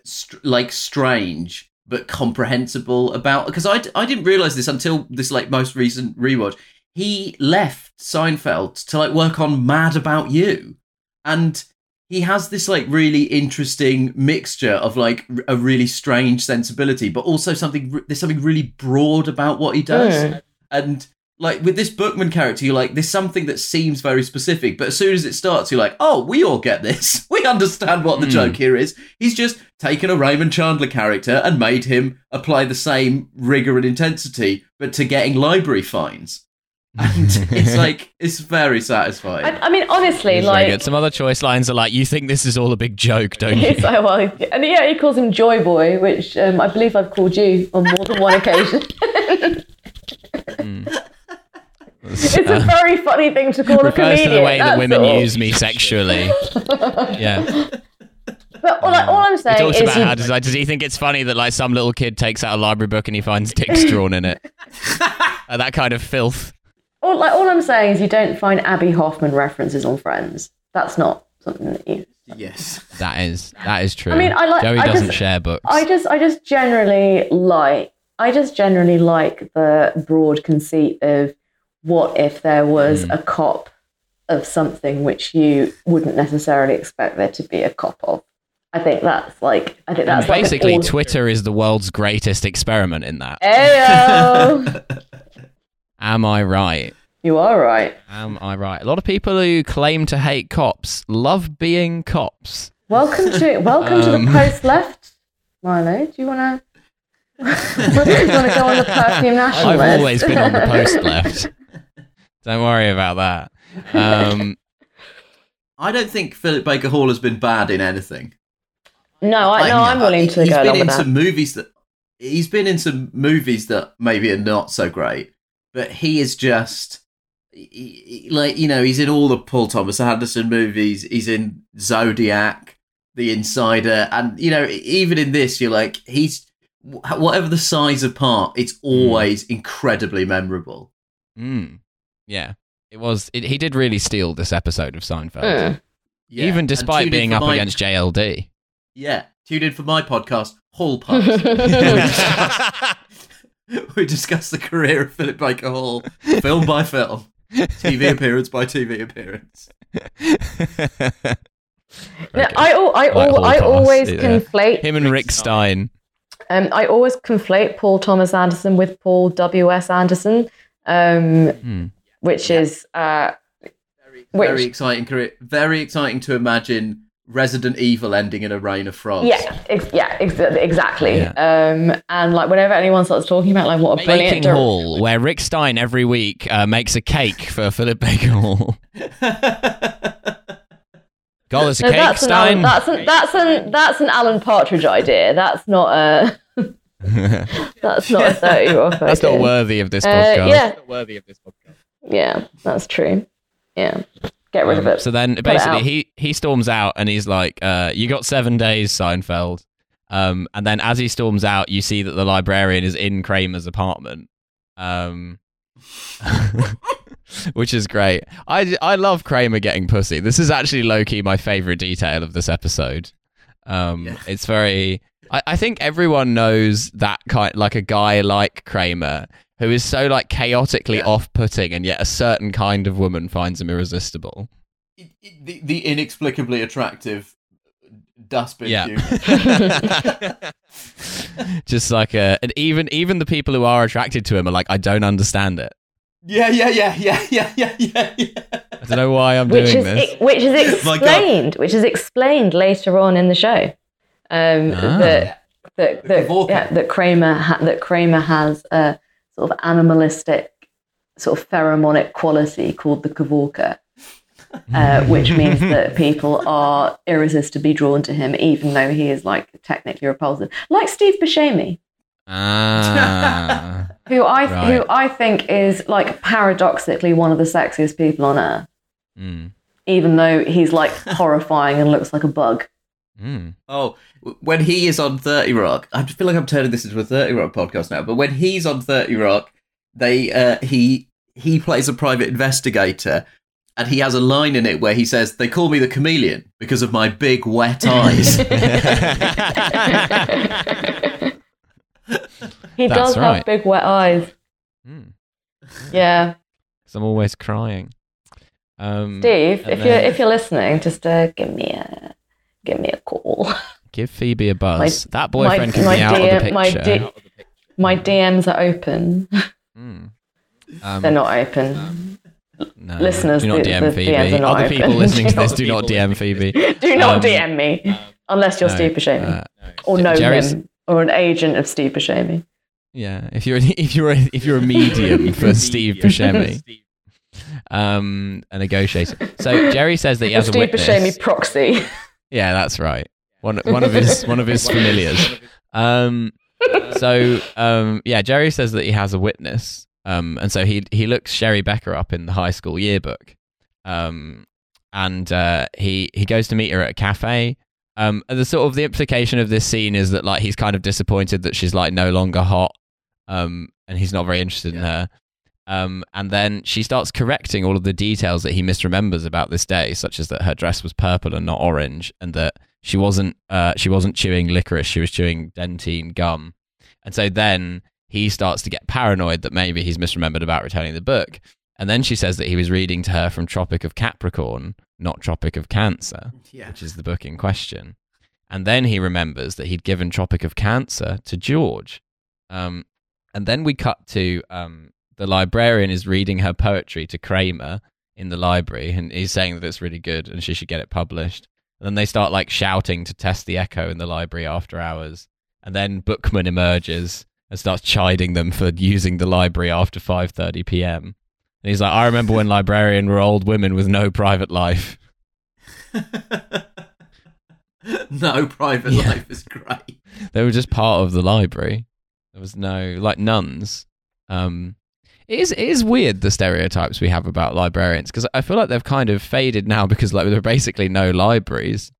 C: str- like strange but comprehensible about because I, d- I didn't realize this until this like most recent rewatch. He left Seinfeld to like work on Mad About You. And he has this like really interesting mixture of like r- a really strange sensibility but also something there's something really broad about what he does.
B: Mm.
C: and like with this Bookman character, you're like, there's something that seems very specific, but as soon as it starts, you're like, oh, we all get this. We understand what the
A: Hmm.
C: joke here is. He's just taken a Raymond Chandler character and made him apply the same rigor and intensity, but to getting library fines. And it's like, it's very satisfying.
B: I, I mean, honestly,
A: It's very
B: like.
A: good. Some other choice lines are like, "You think this is all a big joke, don't you?"
B: It's like, well, and yeah, he calls him Joy Boy, which um, I believe I've called you on more than one occasion. It's a very funny thing to call a
A: refers
B: comedian.
A: to the way that women
B: all.
A: use me sexually. yeah.
B: But all, all I'm
A: He
B: saying
A: talks
B: is,
A: about
B: you-
A: how does, like, does he think it's funny that like some little kid takes out a library book and he finds dicks drawn in it? Uh, that kind of filth.
B: all, like, all I'm saying is, you don't find Abbie Hoffman references on Friends. That's not something that you.
C: yes.
A: That is that is true.
B: I mean, I like-
A: Joey
B: I
A: doesn't
B: just-
A: share books.
B: I just, I just generally like, I just generally like the broad conceit of what if there was
A: Hmm.
B: a cop of something which you wouldn't necessarily expect there to be a cop of. I think that's like, I think that's like
A: basically,
B: all-
A: Twitter is the world's greatest experiment in that. Am I right?
B: you are right.
A: Am I right? A lot of people who claim to hate cops love being cops.
B: Welcome to welcome to
A: Um.
B: the post left, Milo. Do you want to? you want to go on the perfume national
A: I've
B: list?
A: always been on the post left. Don't worry about that. Um,
C: I don't think Philip Baker Hall has been bad in anything.
B: no, I, no,
C: Like,
B: I'm willing to
C: he's
B: go
C: been
B: along
C: in
B: with that.
C: some movies that he's been in some movies that maybe are not so great, but he is just he- he- like you know he's in all the Paul Thomas Anderson movies. He's in Zodiac, The Insider, and you know even in this you're like he's whatever the size of part, it's always incredibly memorable.
A: mm, yeah, it was. It, he did really steal this episode of Seinfeld,
B: Mm.
C: Yeah.
A: even despite being up
C: my-
A: against JLD.
C: yeah. Tune in for my podcast, Hall Pass. we discuss the career of Philip Baker Hall, film by film, TV appearance by TV appearance.
B: No, I, al- I,
A: Like
B: al-
A: Hall
B: I always
A: yeah.
B: conflate.
A: Him and Rick Stein.
B: Um, I always conflate Paul Thomas Anderson with Paul W S Anderson, um,
A: Hmm.
B: Which is uh,
C: Very
B: Which-
C: exciting career. Very exciting to imagine Resident Evil ending in a rain of frogs.
B: yeah, ex- yeah, ex- exactly.
A: Yeah.
B: Um, and like whenever anyone starts talking about like what a brilliant
A: Baking
B: dir-
A: Hall, where Rick Stein every week uh, makes a cake for Philip Baker Hall. God, it's a
B: No,
A: cake,
B: that's an, Alan,
A: Stein.
B: that's an that's an that's an Alan Partridge idea. That's not a that's not a thirty year old.
A: That's not worthy of this
B: Uh,
A: podcast.
B: yeah,
A: worthy of this podcast.
B: Yeah, that's true. Yeah, get rid of
A: Um,
B: it.
A: So then
B: it
A: basically he he storms out and he's like, uh, "You got seven days, Seinfeld." Um, and then as he storms out, you see that the librarian is in Kramer's apartment, um, which is great. I I love Kramer getting pussy. This is actually low key my favorite detail of this episode. Um,
C: Yeah.
A: It's very. I, I think everyone knows that kind, like a guy like Kramer, who is so like chaotically
C: Yeah.
A: off-putting, and yet a certain kind of woman finds him irresistible.
C: It- it- the, the inexplicably attractive dustbin
A: Yeah. Just like a, and even even the people who are attracted to him are like, I don't understand it.
C: yeah, yeah, yeah, yeah, yeah, yeah, yeah, yeah.
A: I don't know why I'm
B: which
A: doing
B: is
A: this.
B: which is explained, which is explained later on in the show. Um,
A: Ah.
B: That that that, yeah, that Kramer ha- that Kramer has a sort of animalistic, sort of pheromonic quality called the Kavorka. uh, which means that people are irresistibly drawn to him, even though he is like technically repulsive, like Steve Buscemi.
A: Ah.
B: Who I
A: Right.
B: who I think is like paradoxically one of the sexiest people on earth,
A: Mm.
B: even though he's like horrifying and looks like a bug.
A: Mm.
C: Oh, when he is on 30 Rock, I feel like I'm turning this into a 30 Rock podcast now, but when he's on 30 Rock, they uh, he he plays a private investigator and he has a line in it where he says, They call me the chameleon because of my big wet eyes.
B: he
A: That's
B: does
A: right.
B: have big wet eyes.
A: Mm.
B: Yeah,
A: 'Cause I'm always crying. Um,
B: Steve,
A: and
B: if you're if you're listening, just uh, give me a give me a call.
A: give Phoebe a buzz.
B: My-
A: that boyfriend can
B: my
A: be out
B: DM
A: of the
B: my
A: picture.
B: D- My DMs are open.
A: Mm. Um,
B: They're not open.
A: no,
B: listeners,
A: Do not
B: the-
A: DM
B: the
A: Phoebe.
B: Not
A: Other
B: open.
A: people listening to this do not DM Phoebe.
B: Do not
A: Um,
B: DM me unless you're
A: no,
B: Steve Buscemi
A: uh,
B: or know
A: Jerry's-
B: him or an agent of Steve Buscemi.
A: Yeah, if you're if you're a, if you're a medium for Steve Buscemi, um, a negotiator. So Jerry says that he has a
B: Steve
A: witness.
B: Buscemi proxy.
A: Yeah, that's right. One one of his one of his familiars. Um, so um, yeah, Jerry says that he has a witness. Um, and so he he looks Sherry Becker up in the high school yearbook. Um, and uh, he he goes to meet her at a cafe. Um, and the sort of the implication of this scene is that like he's kind of disappointed that she's like no longer hot. Um, and he's not very interested in her. Um, and then she starts correcting all of the details that he misremembers about this day, such as that her dress was purple and not orange, and that she wasn't uh, she wasn't chewing licorice, she was chewing Dentyne gum. And so then he starts to get paranoid that maybe he's misremembered about returning the book. And then she says that he was reading to her from Tropic of Capricorn, not Tropic of Cancer,
C: yeah.
A: which is the book in question. And then he remembers that he'd given Tropic of Cancer to George. Um, and then we cut to um, the librarian is reading her poetry to Kramer in the library, and he's saying that it's really good and she should get it published. And then they start like shouting to test the echo in the library after hours. And then Bookman emerges and starts chiding them for using the library after 5:30 p.m. And he's like, "I remember when librarian were old women with no private life."
C: no private
A: Yeah.
C: life is great.
A: They were just part of the library. There was no like nuns. Um, it is it is weird the stereotypes we have about librarians because I feel like they've kind of faded now because like there are basically no libraries,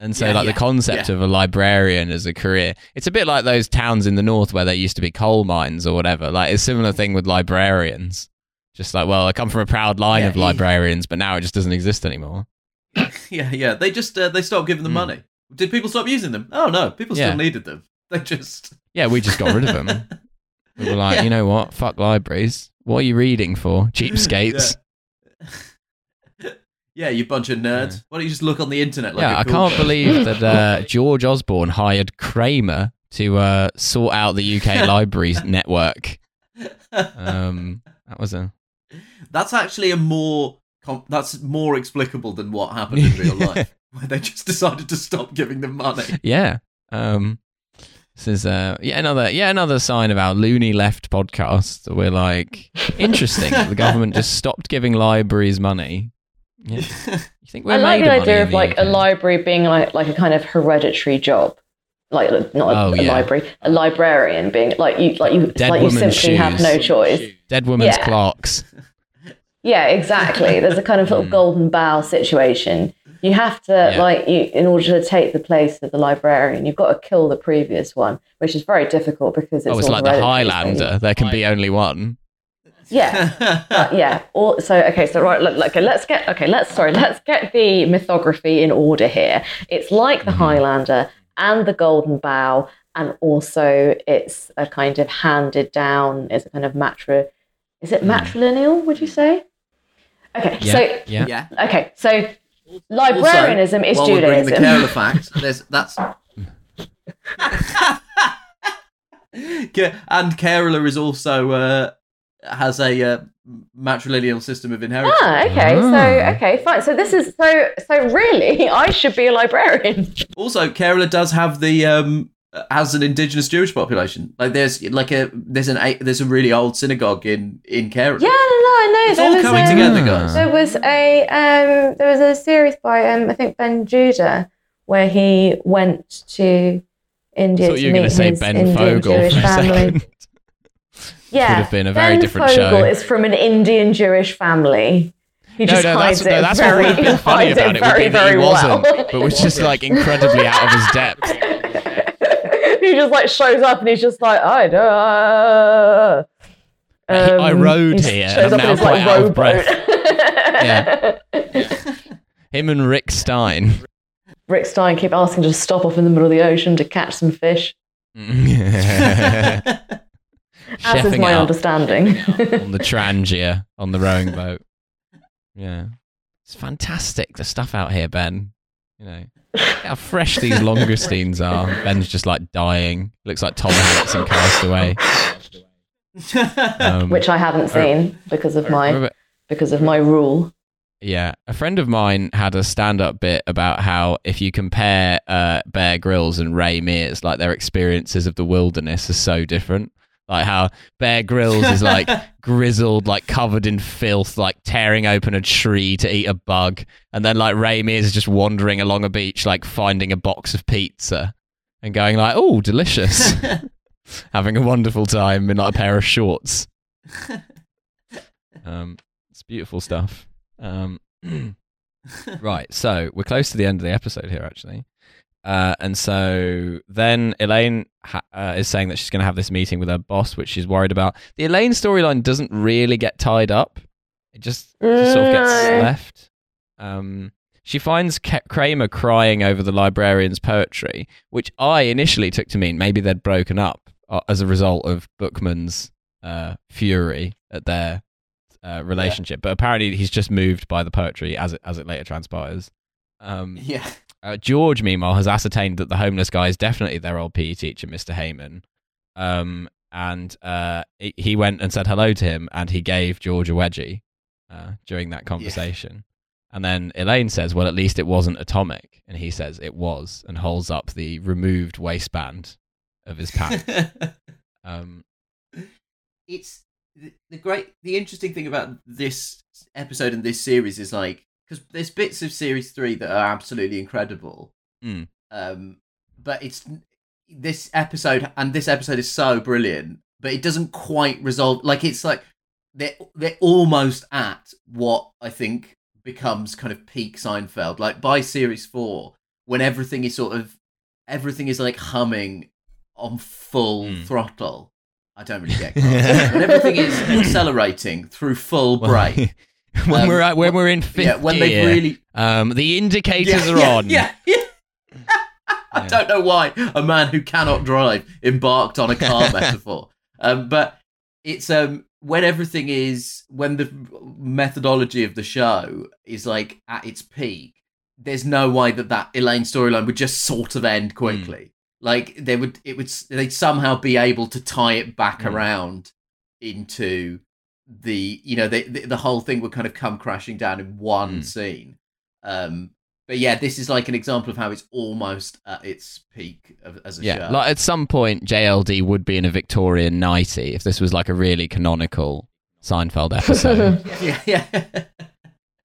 A: and so
C: Yeah,
A: like
C: yeah,
A: the concept
C: yeah.
A: of a librarian as a career, it's a bit like those towns in the north where there used to be coal mines or whatever. Like it's a similar thing with librarians. Just like, well, I come from a proud line of librarians, but now it just doesn't exist anymore.
C: Yeah, yeah. They just uh, they stopped giving them
A: Hmm.
C: money. Did people stop using them? Oh no, people still needed them. They just
A: Yeah, we just got rid of them. We were like,
C: Yeah.
A: you know what? Fuck libraries. What are you reading for? Cheapskates.
C: Yeah, you bunch of nerds.
A: Yeah.
C: Why don't you just look on the internet? Like
A: yeah, I
C: cool
A: can't
C: guy?
A: believe that uh, George Osborne hired Kramer to uh, sort out the UK libraries network. Um, that was a
C: That's actually a more com- that's more explicable than what happened in real life, where they just decided to stop giving them money.
A: yeah. Um, this is uh, yeah another yeah another sign of our loony left podcast. We're like interesting. the government just stopped giving libraries money. Yeah. You think we're
B: I like the idea of like a library being like like a kind of hereditary job. Like not a,
A: Oh,
B: a library, a librarian being like you like you
A: Dead
B: like you
A: woman's
B: simply have no choice.
A: Dead women's
B: Yeah.
A: clocks.
B: Yeah, exactly. There's a kind of little
A: Mm.
B: golden bough situation. You have to
A: Yeah.
B: like you in order to take the place of the librarian, you've got to kill the previous one, which is very difficult because it's
A: oh, it's like the
B: hereditary, so
A: Highlander. There can be only one.
B: Yeah, Uh, yeah. All, so okay, so right, look, look, okay, let's get okay, let's sorry, let's get the mythography in order here. It's like the
A: Mhm.
B: Highlander and the Golden Bough, and also it's a kind of handed down. It's a kind of matri. Is it matrilineal? Would you say? Okay,
A: Yeah.
B: so
A: yeah.
C: yeah.
B: okay, so librarianism is
C: while we're bringing the
B: Judaism.
C: Kerala fact, there's that's. Ke- and Kerala is also uh, has a uh, matrilineal system of inheritance.
B: Ah, okay.
A: Ah.
B: So okay, fine. So this is so so really, I should be a librarian.
C: Also, Kerala does have the um, has an indigenous Jewish population. Like there's like a there's an a- there's a really old synagogue in in Kerala.
B: Yeah, no, no, I know.
C: it's
B: there
C: all
B: was
C: coming
B: a-
C: together, guys.
B: There was a um, there was a series by um, I think Ben Judah where he went to India
A: I thought
B: to
A: you were
B: meet
A: going to say Ben
B: Indian
A: Fogle
B: Jewish
A: for a
B: family.
A: second.
B: Yeah,
A: have been a very
B: ben
A: different
B: Fogle
A: show.
B: is from an Indian Jewish family. He
A: No,
B: just
A: no,
B: hides
A: that's, no,
B: it
A: that's
B: very,
A: what would have been funny about it. would
B: very,
A: be that
B: very
A: he wasn't,
B: well.
A: but was just like incredibly out of his depth.
B: he just like shows up and he's just like, I don't. Uh,
A: I rode
B: he
A: here
B: shows
A: and
B: up
A: I'm
B: in his,
A: now
B: like,
A: quite out of
B: rowboat.
A: breath. Him and Rick Stein.
B: Rick Stein keep asking to stop off in the middle of the ocean to catch some fish, as is my understanding.
A: on the Trangia on the rowing boat. Yeah, it's fantastic the stuff out here, Ben. You know how fresh these langoustines are. Ben's just like dying. Looks like Tom Hanks in Castaway. Um,
B: Which I haven't seen because of my
A: remember-
B: because of my rule.
A: Yeah, a friend of mine had a stand-up bit about how if you compare uh, Bear Grylls and Ray Mears, like their experiences of the wilderness are so different. Like how Bear Grylls is like grizzled, like covered in filth, like tearing open a tree to eat a bug, and then like Ray Mears is just wandering along a beach, like finding a box of pizza and going like, "Oh, delicious," having a wonderful time in like a pair of shorts. Um, it's beautiful stuff. Um, right, so we're close to the end of the episode here, actually. Uh, and so then Elaine ha- uh, is saying that she's going to have this meeting with her boss, which she's worried about. The Elaine storyline doesn't really get tied up; it just, just sort of gets left. Um, she finds Kramer crying over the librarian's poetry, which I initially took to mean maybe they'd broken up uh, as a result of Bookman's uh, fury at their uh, relationship. But apparently, he's just moved by the poetry, as it as it later transpires. Um,
C: yeah.
A: uh, George, meanwhile, has ascertained that the homeless guy is definitely their old PE teacher, Mr. Heyman. Um, and uh, he- went and said hello to him, and he gave George a wedgie uh, during that conversation. And then Elaine says, "Well, at least it wasn't atomic," and he says it was, and holds up the removed waistband of his pants. um,
C: it's the, the great the interesting thing about this episode and this series is like because there's bits of series three that are absolutely incredible
A: Mm.
C: um but it's this episode and this episode is so brilliant but it doesn't quite resolve like it's like they're they're almost at what i think becomes kind of peak seinfeld like by series four when everything is sort of everything is like humming on full
A: Mm.
C: throttle I don't really get cars. but everything is accelerating through full brake.
A: when
C: Um,
A: we're at, when we're in fifth
C: yeah, when they
A: gear,
C: really
A: um, the indicators
C: yeah,
A: are
C: yeah,
A: on.
C: Yeah, yeah. I don't know why a man who cannot drive embarked on a car metaphor. Um, but it's um when everything is when the methodology of the show is like at its peak. There's no way that that Elaine storyline would just sort of end quickly. Like they would, it would, they'd somehow be able to tie it back
A: Mm.
C: around into the, you know, the, the the whole thing would kind of come crashing down in one
A: Mm.
C: scene. Um, but yeah, this is like an example of how it's almost at its peak of, as a
A: Yeah,
C: show.
A: like at some point, JLD would be in a Victorian nighty if this was like a really canonical Seinfeld episode.
C: yeah, yeah.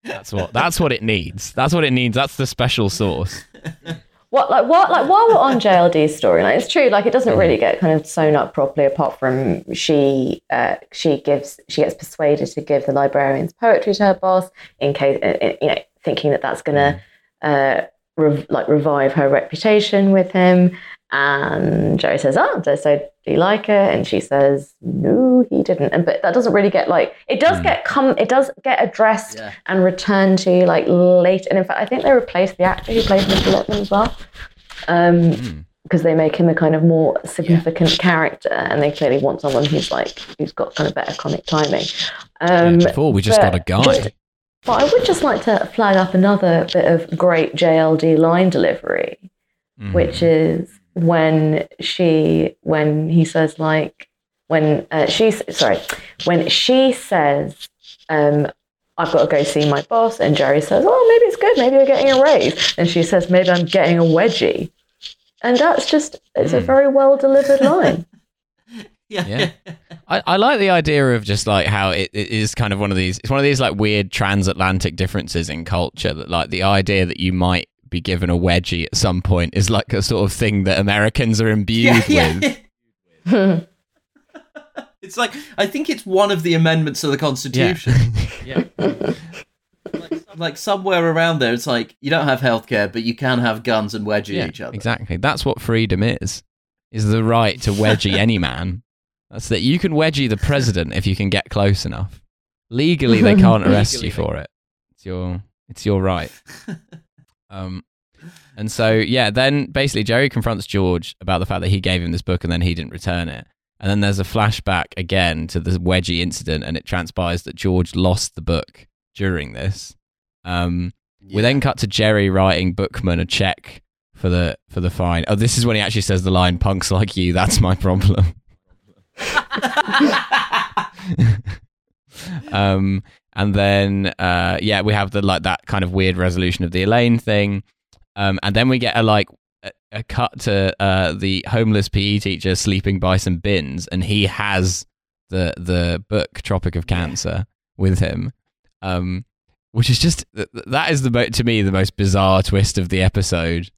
A: that's what that's what it needs. That's what it needs. That's the special sauce.
B: What like what like while we're on JLD's story, like it's true, like it doesn't really get kind of sewn up properly. Apart from she uh, she gives she gets persuaded to give the librarian's poetry to her boss in case uh, uh, you know thinking that that's gonna uh, rev- like revive her reputation with him. And Jerry says, "Oh, so, do you like it?" And she says, "No, he didn't." And but that doesn't really get like it does
A: Mm.
B: get come it does get addressed
C: Yeah.
B: and returned to like late. And in fact, I think they replaced the actor who played Mr. Lipman as well, um,
A: Mm.
B: because they make him a kind of more significant character, and they clearly want someone who's like who's got kind of better comic timing. Um,
A: Yeah, before we just got a guy.
B: just- but I would just like to flag up another bit of great JLD line delivery
A: Mhm.
B: which is when she when he says like when uh, she's sorry when she says um I've got to go see my boss and Jerry says oh maybe it's good maybe you're getting a raise and she says maybe I'm getting a wedgie and that's just it's a very well delivered line.
C: Yeah.
A: Yeah. I, I like the idea of just like how it, it is kind of one of these it's one of these like weird transatlantic differences in culture that like the idea that you might be given a wedgie at some point is like a sort of thing that Americans are imbued with.
C: it's like I think it's one of the amendments to the Constitution.
A: yeah.
C: Like somewhere around there, it's like you don't have healthcare, but you can have guns and wedgie
A: Yeah,
C: each other.
A: Exactly. That's what freedom is. Is the right to wedgie any man. That's that you can wedgie the president if you can get close enough. Legally they can't arrest you for it. It's your it's your right. Um and so yeah, then basically Jerry confronts George about the fact that he gave him this book and then he didn't return it. And then there's a flashback again to the wedgie incident and it transpires that George lost the book during this. Um we then cut to Jerry writing Bookman a check for the for the fine. Oh, this is when he actually says the line "punks like you." That's my problem. um, and then uh, yeah, we have the like that kind of weird resolution of the Elaine thing. Um, and then we get a like a, a cut to uh, the homeless PE teacher sleeping by some bins, and he has the the book Tropic of Cancer with him. Um, which is just th- th- that is the to me the most bizarre twist of the episode.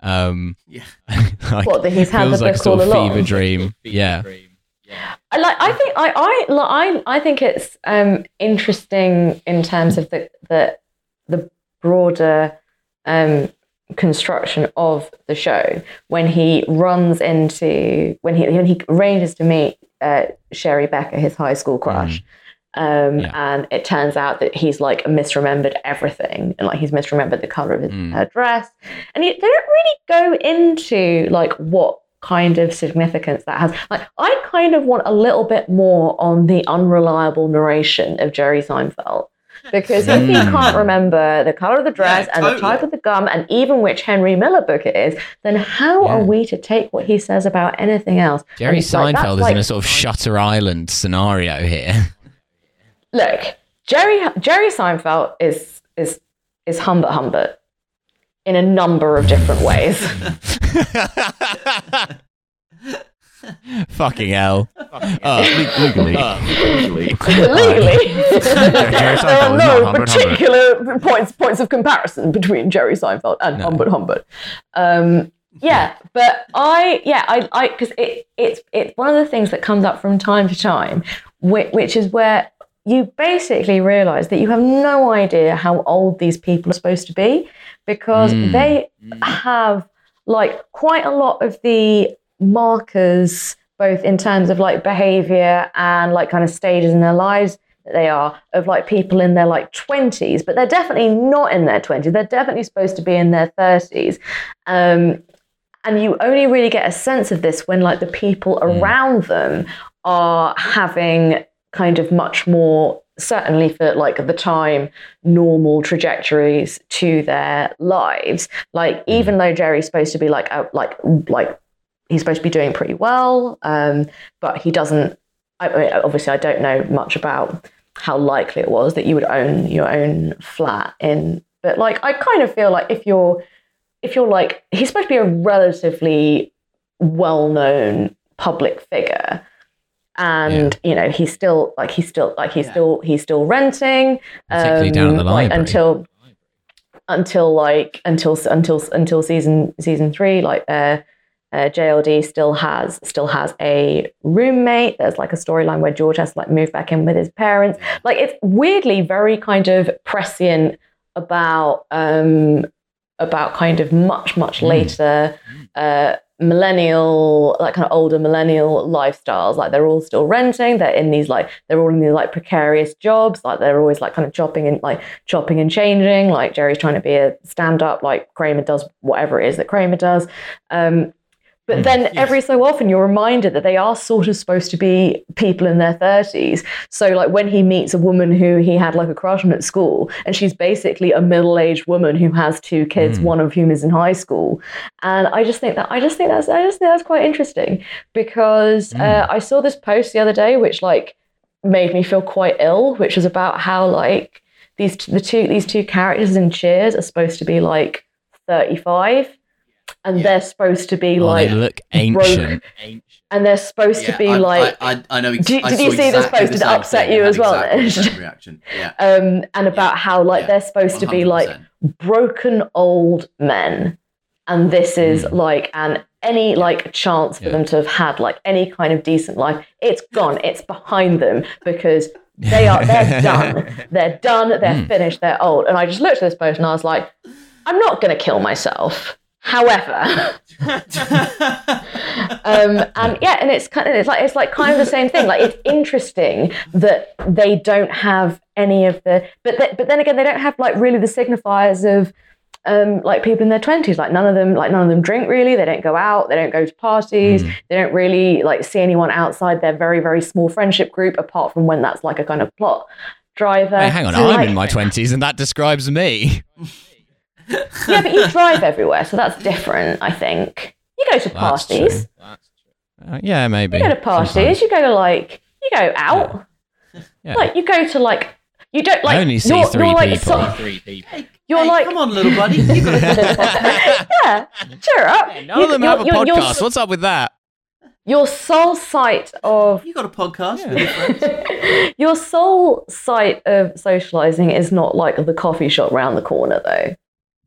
A: Um,
C: Yeah.
A: like,
B: What, that he's had
A: feels
B: the
A: like a sort
B: all
A: of
B: along?
A: fever dream. yeah,
B: I like. I think I I like, I I think it's um, interesting in terms of the the the broader um, construction of the show when he runs into when he when he arranges to meet uh, Sherry Becker, his high school crush. Um,
A: Yeah.
B: And it turns out that he's like misremembered everything, and like he's misremembered the color of his,
A: Mm.
B: her dress, and he, they don't really go into like what kind of significance that has. Like, I kind of want a little bit more on the unreliable narration of Jerry Seinfeld. Because if he
A: Mm.
B: can't remember the color of the dress
C: Yeah,
B: and the type of the gum and even which Henry Miller book it is, then how
A: Yeah.
B: are we to take what he says about anything else?
A: Jerry
B: And it's like,
A: Seinfeld is
B: like-
A: in a sort of Shutter Island scenario here.
B: look, Jerry Jerry Seinfeld is is is Humbert Humbert in a number of different ways.
A: Fucking hell.
D: Uh, le- legally.
B: Legally,
A: Jerry
B: there are no
A: Humbert
B: particular points points of comparison between Jerry Seinfeld and
A: No.
B: Humbert Humbert. Um, yeah, but I yeah I I because it it's it's one of the things that comes up from time to time, which, which is where you basically realize that you have no idea how old these people are supposed to be because
A: Mm.
B: they have like quite a lot of the markers both in terms of like behavior and like kind of stages in their lives that they are of like people in their like 20s but they're definitely not in their 20s they're definitely supposed to be in their 30s um, and you only really get a sense of this when like the people around them are having kind of much more certainly for like at the time normal trajectories to their lives. Like even though jerry's supposed to be like like like he's supposed to be doing pretty well um but he doesn't I, I mean, obviously i don't know much about how likely it was that you would own your own flat in but like i kind of feel like if you're if you're like he's supposed to be a relatively well-known public figure and you know he's still like he's still like he's still he's still renting
A: Particularly down the
B: um, like, until until like until until until season season three like uh uh, JLD still has still has a roommate. There's like a storyline where George has to like move back in with his parents. Like it's weirdly very kind of prescient about um about kind of much much later uh millennial like kind of older millennial lifestyles. Like they're all still renting. They're in these like they're all in these like precarious jobs. Like they're always like kind of chopping and like chopping and changing. Like jerry's trying to be a stand-up like kramer does whatever it is that kramer does. Um but mm. then every so often you're reminded that they are sort of supposed to be people in their 30s. So like when he meets a woman who he had like a crush on at school and she's basically a middle-aged woman who has two kids, mm. one of whom is in high school. And I just think that I just think that's I just think that's quite interesting because mm. uh, I saw this post the other day which like made me feel quite ill, which was about how like these the two these two characters in Cheers are supposed to be like 35 and
C: Yeah.
B: they're supposed to be
A: Oh,
B: like
A: they look ancient.
B: and they're supposed to be
C: I,
B: like
C: I, I, I know. Ex-
B: Did- did
C: saw
B: you see this post? Did it upset
C: thing
B: you as well,
C: exactly the
B: Nish?
C: same reaction. Yeah.
B: um and about how like
C: Yeah.
B: they're supposed to be like broken old men and this is
A: Mm.
B: like an any like chance for
A: Yeah.
B: them to have had like any kind of decent life it's gone it's behind them because they are they're done they're done they're
A: Mm.
B: finished they're old and i just looked at this post and i was like i'm not going to kill myself however um, and yeah, and it's kind of it's like it's like kind of the same thing. Like it's interesting that they don't have any of the, but th- but then again, they don't have like really the signifiers of um, like people in their twenties. Like none of them, like none of them drink really. They don't go out. They don't go to parties.
A: Mm.
B: They don't really like see anyone outside their very very small friendship group, apart from when that's like a kind of plot driver.
A: Hey, hang on,
B: So,
A: I'm
B: like-
A: in my twenties, and that describes me.
B: yeah, but you drive everywhere, so that's different. I think you go to
A: That's
B: parties.
A: true. Uh, yeah, maybe.
B: You go to parties.
A: sometimes.
B: You go to like you go out.
A: Yeah.
B: Like you go to like you don't like.
A: I only see
B: you're,
A: three
B: you're like,
A: people.
B: so-
E: Three people.
B: you're
C: Hey,
B: like.
C: come on, little buddy. You got
B: yeah, cheer up.
A: None of them
B: You-
A: have a
B: you're- you're-
A: podcast. What's up with that?
B: Your sole sight of
C: you got a podcast
A: Yeah.
C: with your friends.
B: your sole sight of socializing is not like the coffee shop round the corner, though.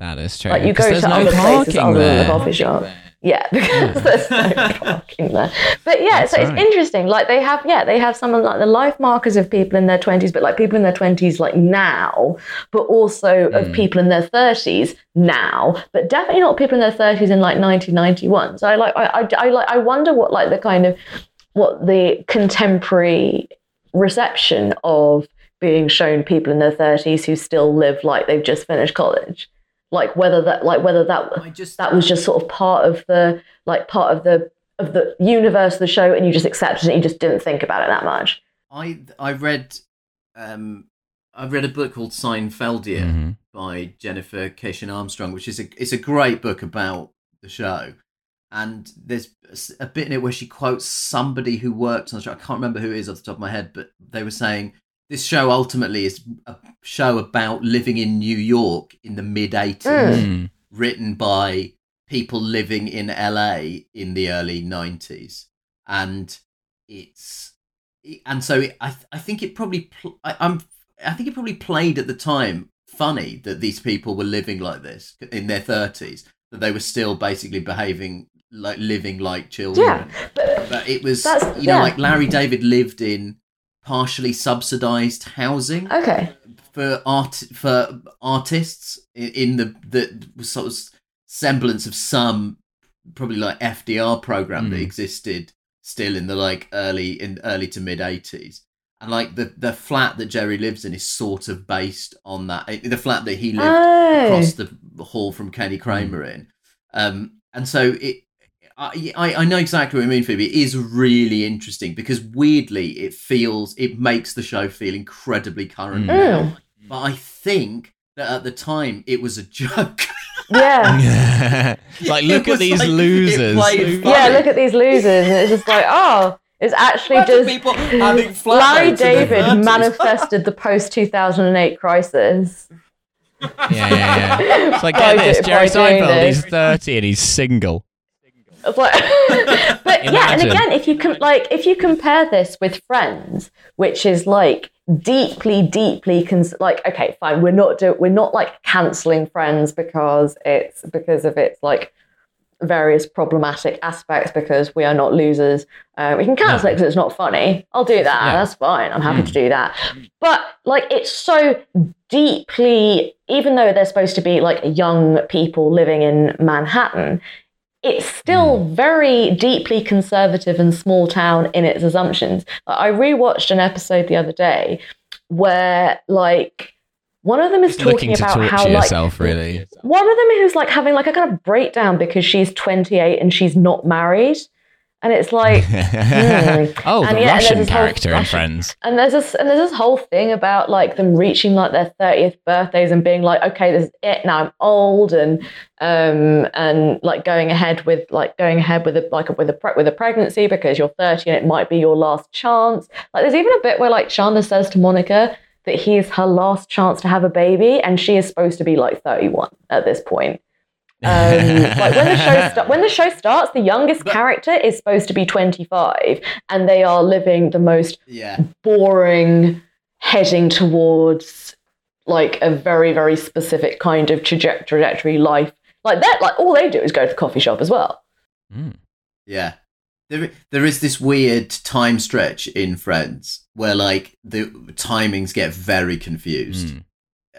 A: That is true.
B: Like you
A: 'cause
B: go
A: there's
B: to
A: no
B: other places
A: parking
B: other than the
A: there.
B: coffee shop. Yeah, because there's no parking there. But yeah,
A: That's
B: so it's
A: right.
B: interesting. Like they have, yeah, they have some of like the life markers of people in their twenties, but like people in their twenties like now, but also of
A: Mm.
B: people in their thirties now, but definitely not people in their thirties in like 1991. So I like, I, I, I like, I wonder what like the kind of what the contemporary reception of being shown people in their 30s who still live like they've just finished college like whether that like whether that
C: I just
B: that was just sort of part of the like part of the of the universe of the show and you just accepted it you just didn't think about it that much
C: I I read um I read a book called Seinfeldia
A: Mhm.
C: by Jennifer Keishin Armstrong, which is a it's a great book about the show. And there's a bit in it where she quotes somebody who worked on the show. I can't remember who it is off the top of my head, but they were saying this show ultimately is a show about living in New York in the mid 80s,
A: Mm.
C: written by people living in LA in the early 90s. And it's and so it, I I think it probably pl- I, I'm I think it probably played at the time funny that these people were living like this in their 30s that they were still basically behaving like living like children
B: yeah but
C: but it was you know
B: yeah.
C: like Larry David lived in partially subsidized housing
B: okay
C: for art for artists in, in the the sort of semblance of some probably like FDR program that
A: Mm.
C: existed still in the like early in early to mid 80s and like the the flat that Jerry lives in is sort of based on that eh, the flat that he lived
B: oh
C: across the hall from Kenny Kramer in. Um, and so it, I, I I know exactly what you mean, Phoebe. It is really interesting because weirdly it feels it makes the show feel incredibly current
A: Mm.
C: now. But I think that at the time it was a joke.
B: yeah
A: like, look at these
C: like-
A: losers.
B: yeah look at these losers and it's just like oh it's actually
C: Imagine
B: just
C: people having flat
B: Larry
C: mates in their
B: David manifested the post 2008 crisis.
A: Yeah, yeah, yeah. It's like,
B: By
A: get this, Jerry Seinfeld, he's 30 and he's single.
B: But yeah, and again, if you com- like, if you compare this with Friends, which is like deeply, deeply cons- like, okay, fine, we're not do- we're not like canceling Friends because it's because of its like various problematic aspects because we are not losers. Uh, we can cancel it because it's not funny. I'll do that.
A: Yeah.
B: That's fine. I'm happy
A: Mm.
B: to do that. But like, it's so deeply, even though they're supposed to be like young people living in Manhattan, it's still hmm. very deeply conservative and small town in its assumptions. I rewatched an episode the other day where like one of them is
A: Just
B: talking
A: to
B: about how like
A: yourself, really.
B: one of them who's like having like a kind of breakdown because she's 28 and she's not married. And it's like,
A: oh,
B: And
A: the
B: yeah,
A: Russian character in Friends.
B: and there's this and there's this whole thing about like them reaching like their 30th birthdays and being like, okay, this is it now. I'm old and um and like going ahead with like going ahead with a like with a pre- with a pregnancy because you're 30 and it might be your last chance. Like there's even a bit where like Chandler says to Monica that he is her last chance to have a baby and she is supposed to be like 31 at this point. Um, like when the show when the show starts, the youngest character is supposed to be 25, and they are living the most
C: Yeah.
B: boring, heading towards like a very very specific kind of trajectory life. Like that, like all they do is go to the coffee shop as well.
A: Mm.
C: Yeah. There, there is this weird time stretch in Friends where like the timings get very confused
A: Mm.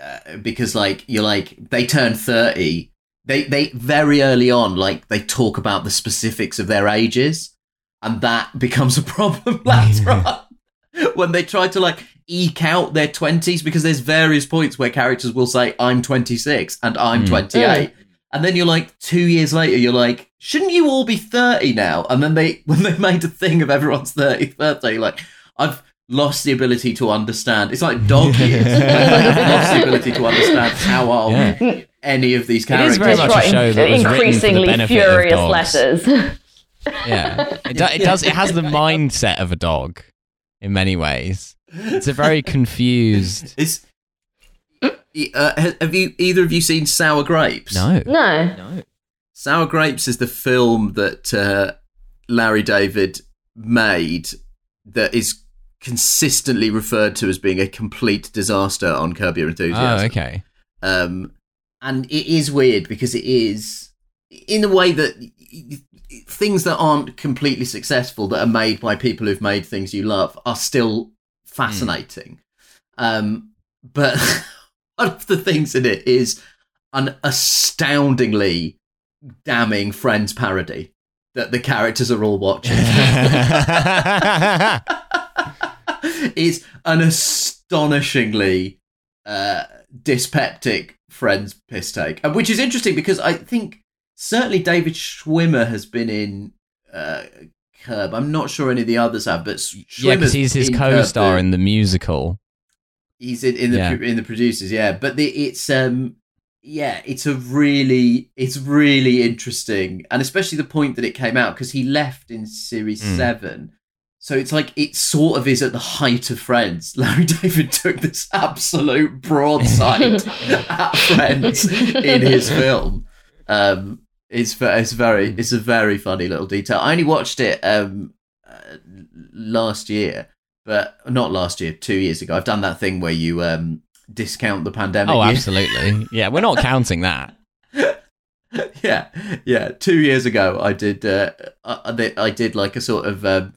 C: uh, because like you're like they turn 30 they they very early on like they talk about the specifics of their ages and that becomes a problem later on. When they try to like eke out their 20s because there's various points where characters will say i'm 26 and i'm
A: Mm.
C: 28 and then you're like two years later you're like shouldn't you all be 30 now? And then they when they made a thing of everyone's 30th birthday like i've lost the ability to understand it's like dog years lost the ability to understand how old
A: Yeah.
C: any of these
A: It is
C: characters
A: very much a show that was written for the
B: increasingly
A: of
B: furious
A: dogs.
B: letters.
A: Yeah, it, do, it does. It has the mindset of a dog in many ways. It's a very confused.
C: It's. Uh, have you either of you seen Sour Grapes?
A: No,
B: no.
A: no.
C: Sour Grapes is the film that uh, Larry David made that is consistently referred to as being a complete disaster on Curb Your
A: Oh,
C: Enthusiasm.
A: okay.
C: Um, and it is weird because it is, in a way that things that aren't completely successful that are made by people who've made things you love are still fascinating. Um, but one of the things in it is an astoundingly damning Friends parody that the characters are all watching. is an astonishingly uh, dyspeptic Friends piss take, which is interesting because I think certainly David Schwimmer has been in uh, Curb. I'm not sure any of the others have, but Schwimmer's
A: yeah, because he's his co-star in the musical.
C: He's in, in the
A: Yeah.
C: in the producers, yeah. But the, it's um yeah, it's a really it's really interesting, and especially the point that it came out because he left in series
A: Mm.
C: seven. So it's like it sort of is at the height of Friends. Larry David took this absolute broadside at Friends in his film. Um, it's it's very it's a very funny little detail. I only watched it um uh, last year, but not last year, two years ago. I've done that thing where you um discount the pandemic.
A: Oh,
C: year.
A: absolutely. Yeah, we're not counting that.
C: yeah, yeah. Two years ago, I did. Uh, I, I did like a sort of um,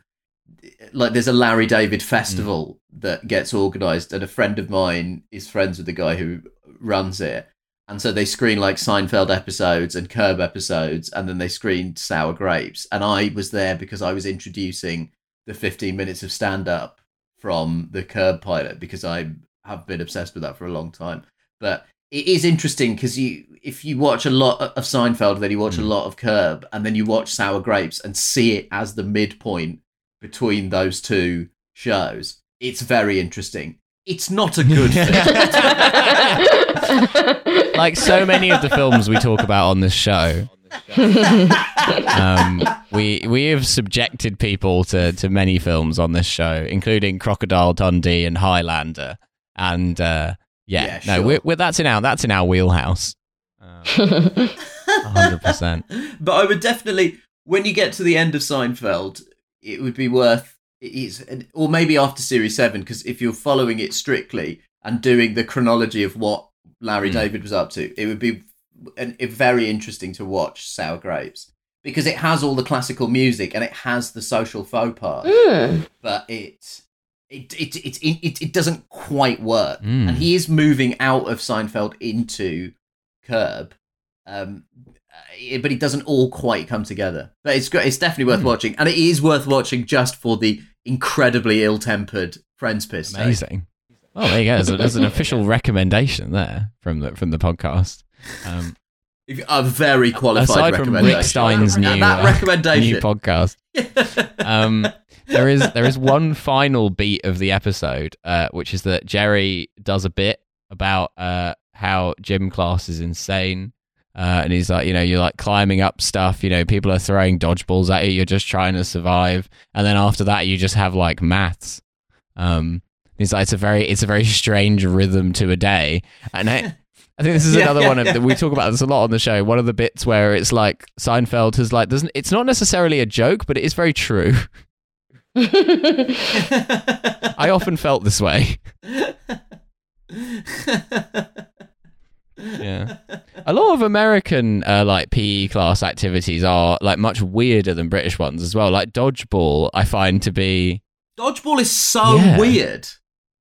C: like there's a Larry David festival that gets organised, and a friend of mine is friends with the guy who runs it, and so they screen like Seinfeld episodes and Curb episodes, and then they screened Sour Grapes, and I was there because I was introducing the 15 minutes of stand up from the Curb pilot because I have been obsessed with that for a long time, but it is interesting because you if you watch a lot of Seinfeld, then you watch a
A: Mm.
C: lot of Curb, and then you watch Sour Grapes and see it as the midpoint between those two shows. It's very interesting. It's not a good thing.
A: Like so many of the films we talk about on this show, um, we we have subjected people to, to many films on this show, including Crocodile Dundee and Highlander, and uh, yeah,
C: Yeah,
A: no,
C: sure.
A: we're, we're, that's in our that's in our wheelhouse, hundred percent.
C: but I would definitely, when you get to the end of Seinfeld, it would be worth it's or maybe after series seven because if you're following it strictly and doing the chronology of what Larry
A: Hmm.
C: David was up to, it would be an, it, very interesting to watch Sour Grapes because it has all the classical music and it has the social faux pas,
B: Mm.
C: but it. It it, it it it doesn't quite work,
A: Mm.
C: and he is moving out of Seinfeld into Curb, um, but it doesn't all quite come together. But it's. It's definitely worth
A: Hmm.
C: watching, and it is worth watching just for the incredibly ill-tempered Friends piss. take.
A: Amazing. Well, there you go. There's, a, there's an official recommendation there from the from the podcast. Um,
C: A very qualified
A: aside from
C: recommendation.
A: Rick Stein's new
C: that, that
A: uh, new podcast. um, there is there is one final beat of the episode, uh, which is that Jerry does a bit about uh, how gym class is insane. Uh, and he's like, you know, you're like climbing up stuff. You know, people are throwing dodgeballs at you. You're just trying to survive. And then after that, you just have like maths. Um, he's like, it's a very, it's a very strange rhythm to a day. And I, I think this is
C: Yeah,
A: another
C: yeah,
A: one of
C: yeah.
A: we talk about this a lot on the show. One of the bits where it's like Seinfeld has like doesn't it's not necessarily a joke, but it is very true. I often felt this way. Yeah. A lot of American uh, like PE class activities are like much weirder than British ones as well. Like dodgeball, I find to be
C: Dodgeball is so
A: Yeah.
C: weird.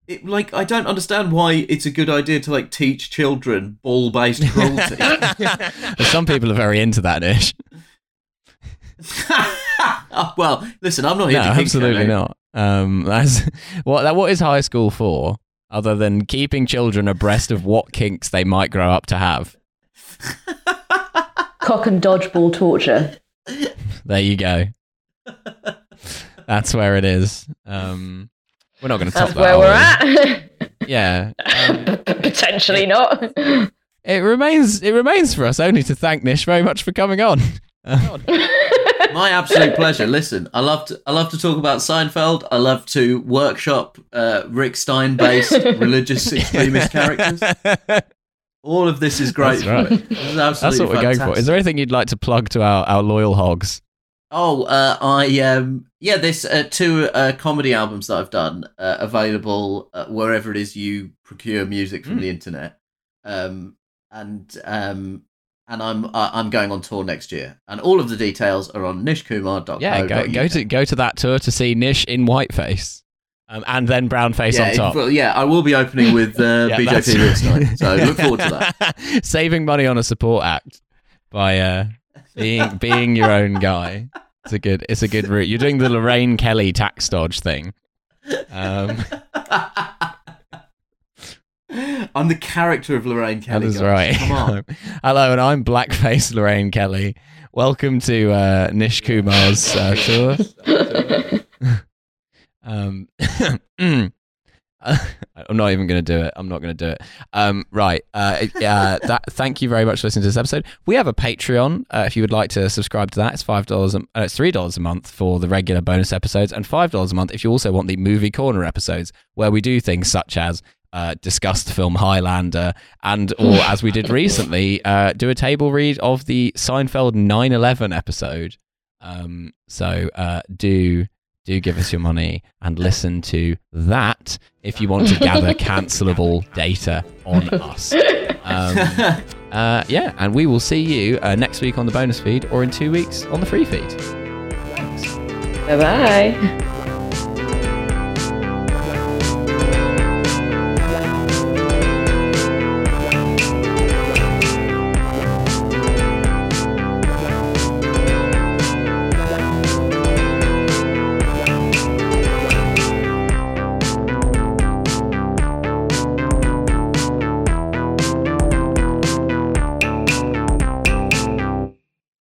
C: It, like I don't understand why it's a good idea to like teach children ball-based cruelty.
A: some people are very into that ish.
C: Oh, well, listen, I'm not here
A: No, absolutely not. Um, that's what that. What is high school for, other than keeping children abreast of what kinks they might grow up to have?
B: Cock and dodgeball torture.
A: There you go. That's where it is. Um, we're not going to top
B: That's
A: that.
B: where we're at.
A: Yeah. Um,
B: Potentially not.
A: it remains. It remains for us only to thank Nish very much for coming on.
C: My absolute pleasure. Listen, I love to I love to talk about Seinfeld. I love to workshop uh, Rick Stein based religious extremist characters. All of this is great.
A: That's right.
C: This is
A: That's what we're going for. Is there anything you'd like to plug to our, our loyal hogs?
C: Oh, uh, I um, yeah, there's uh, two uh, comedy albums that I've done uh, available uh, wherever it is you procure music from
A: Mm.
C: the internet, um, and um, and I'm uh, I'm going on tour next year, and all of the details are on nishkumar.co.uk.
A: Yeah, go, go to go to that tour to see Nish in whiteface, um, and then brownface
C: yeah,
A: on top.
C: well, yeah, I will be opening with uh,
A: Yeah,
C: BJP night, so look forward to that.
A: Saving money on a support act by uh, being being your own guy. It's a good. It's a good route. You're doing the Lorraine Kelly tax dodge thing. Um,
C: I'm the character of Lorraine Kelly.
A: is
C: guys.
A: right.
C: Come on.
A: Hello, and I'm blackface Lorraine Kelly. Welcome to uh, Nish Kumar's uh, tour. Um, I'm not even going to do it. I'm not going to do it. Um, right. Uh, uh, that, thank you very much for listening to this episode. We have a Patreon. Uh, if you would like to subscribe to that, it's five dollars. Uh, it's three dollars a month for the regular bonus episodes, and five dollars a month if you also want the movie corner episodes, where we do things such as uh, discuss the film Highlander, and or as we did recently, uh, do a table read of the Seinfeld 9/11 episode. Um, so uh, do do give us your money and listen to that if you want to gather cancelable data on us. Um, uh, yeah, and we will see you uh, next week on the bonus feed or in two weeks on the free feed.
B: Bye bye.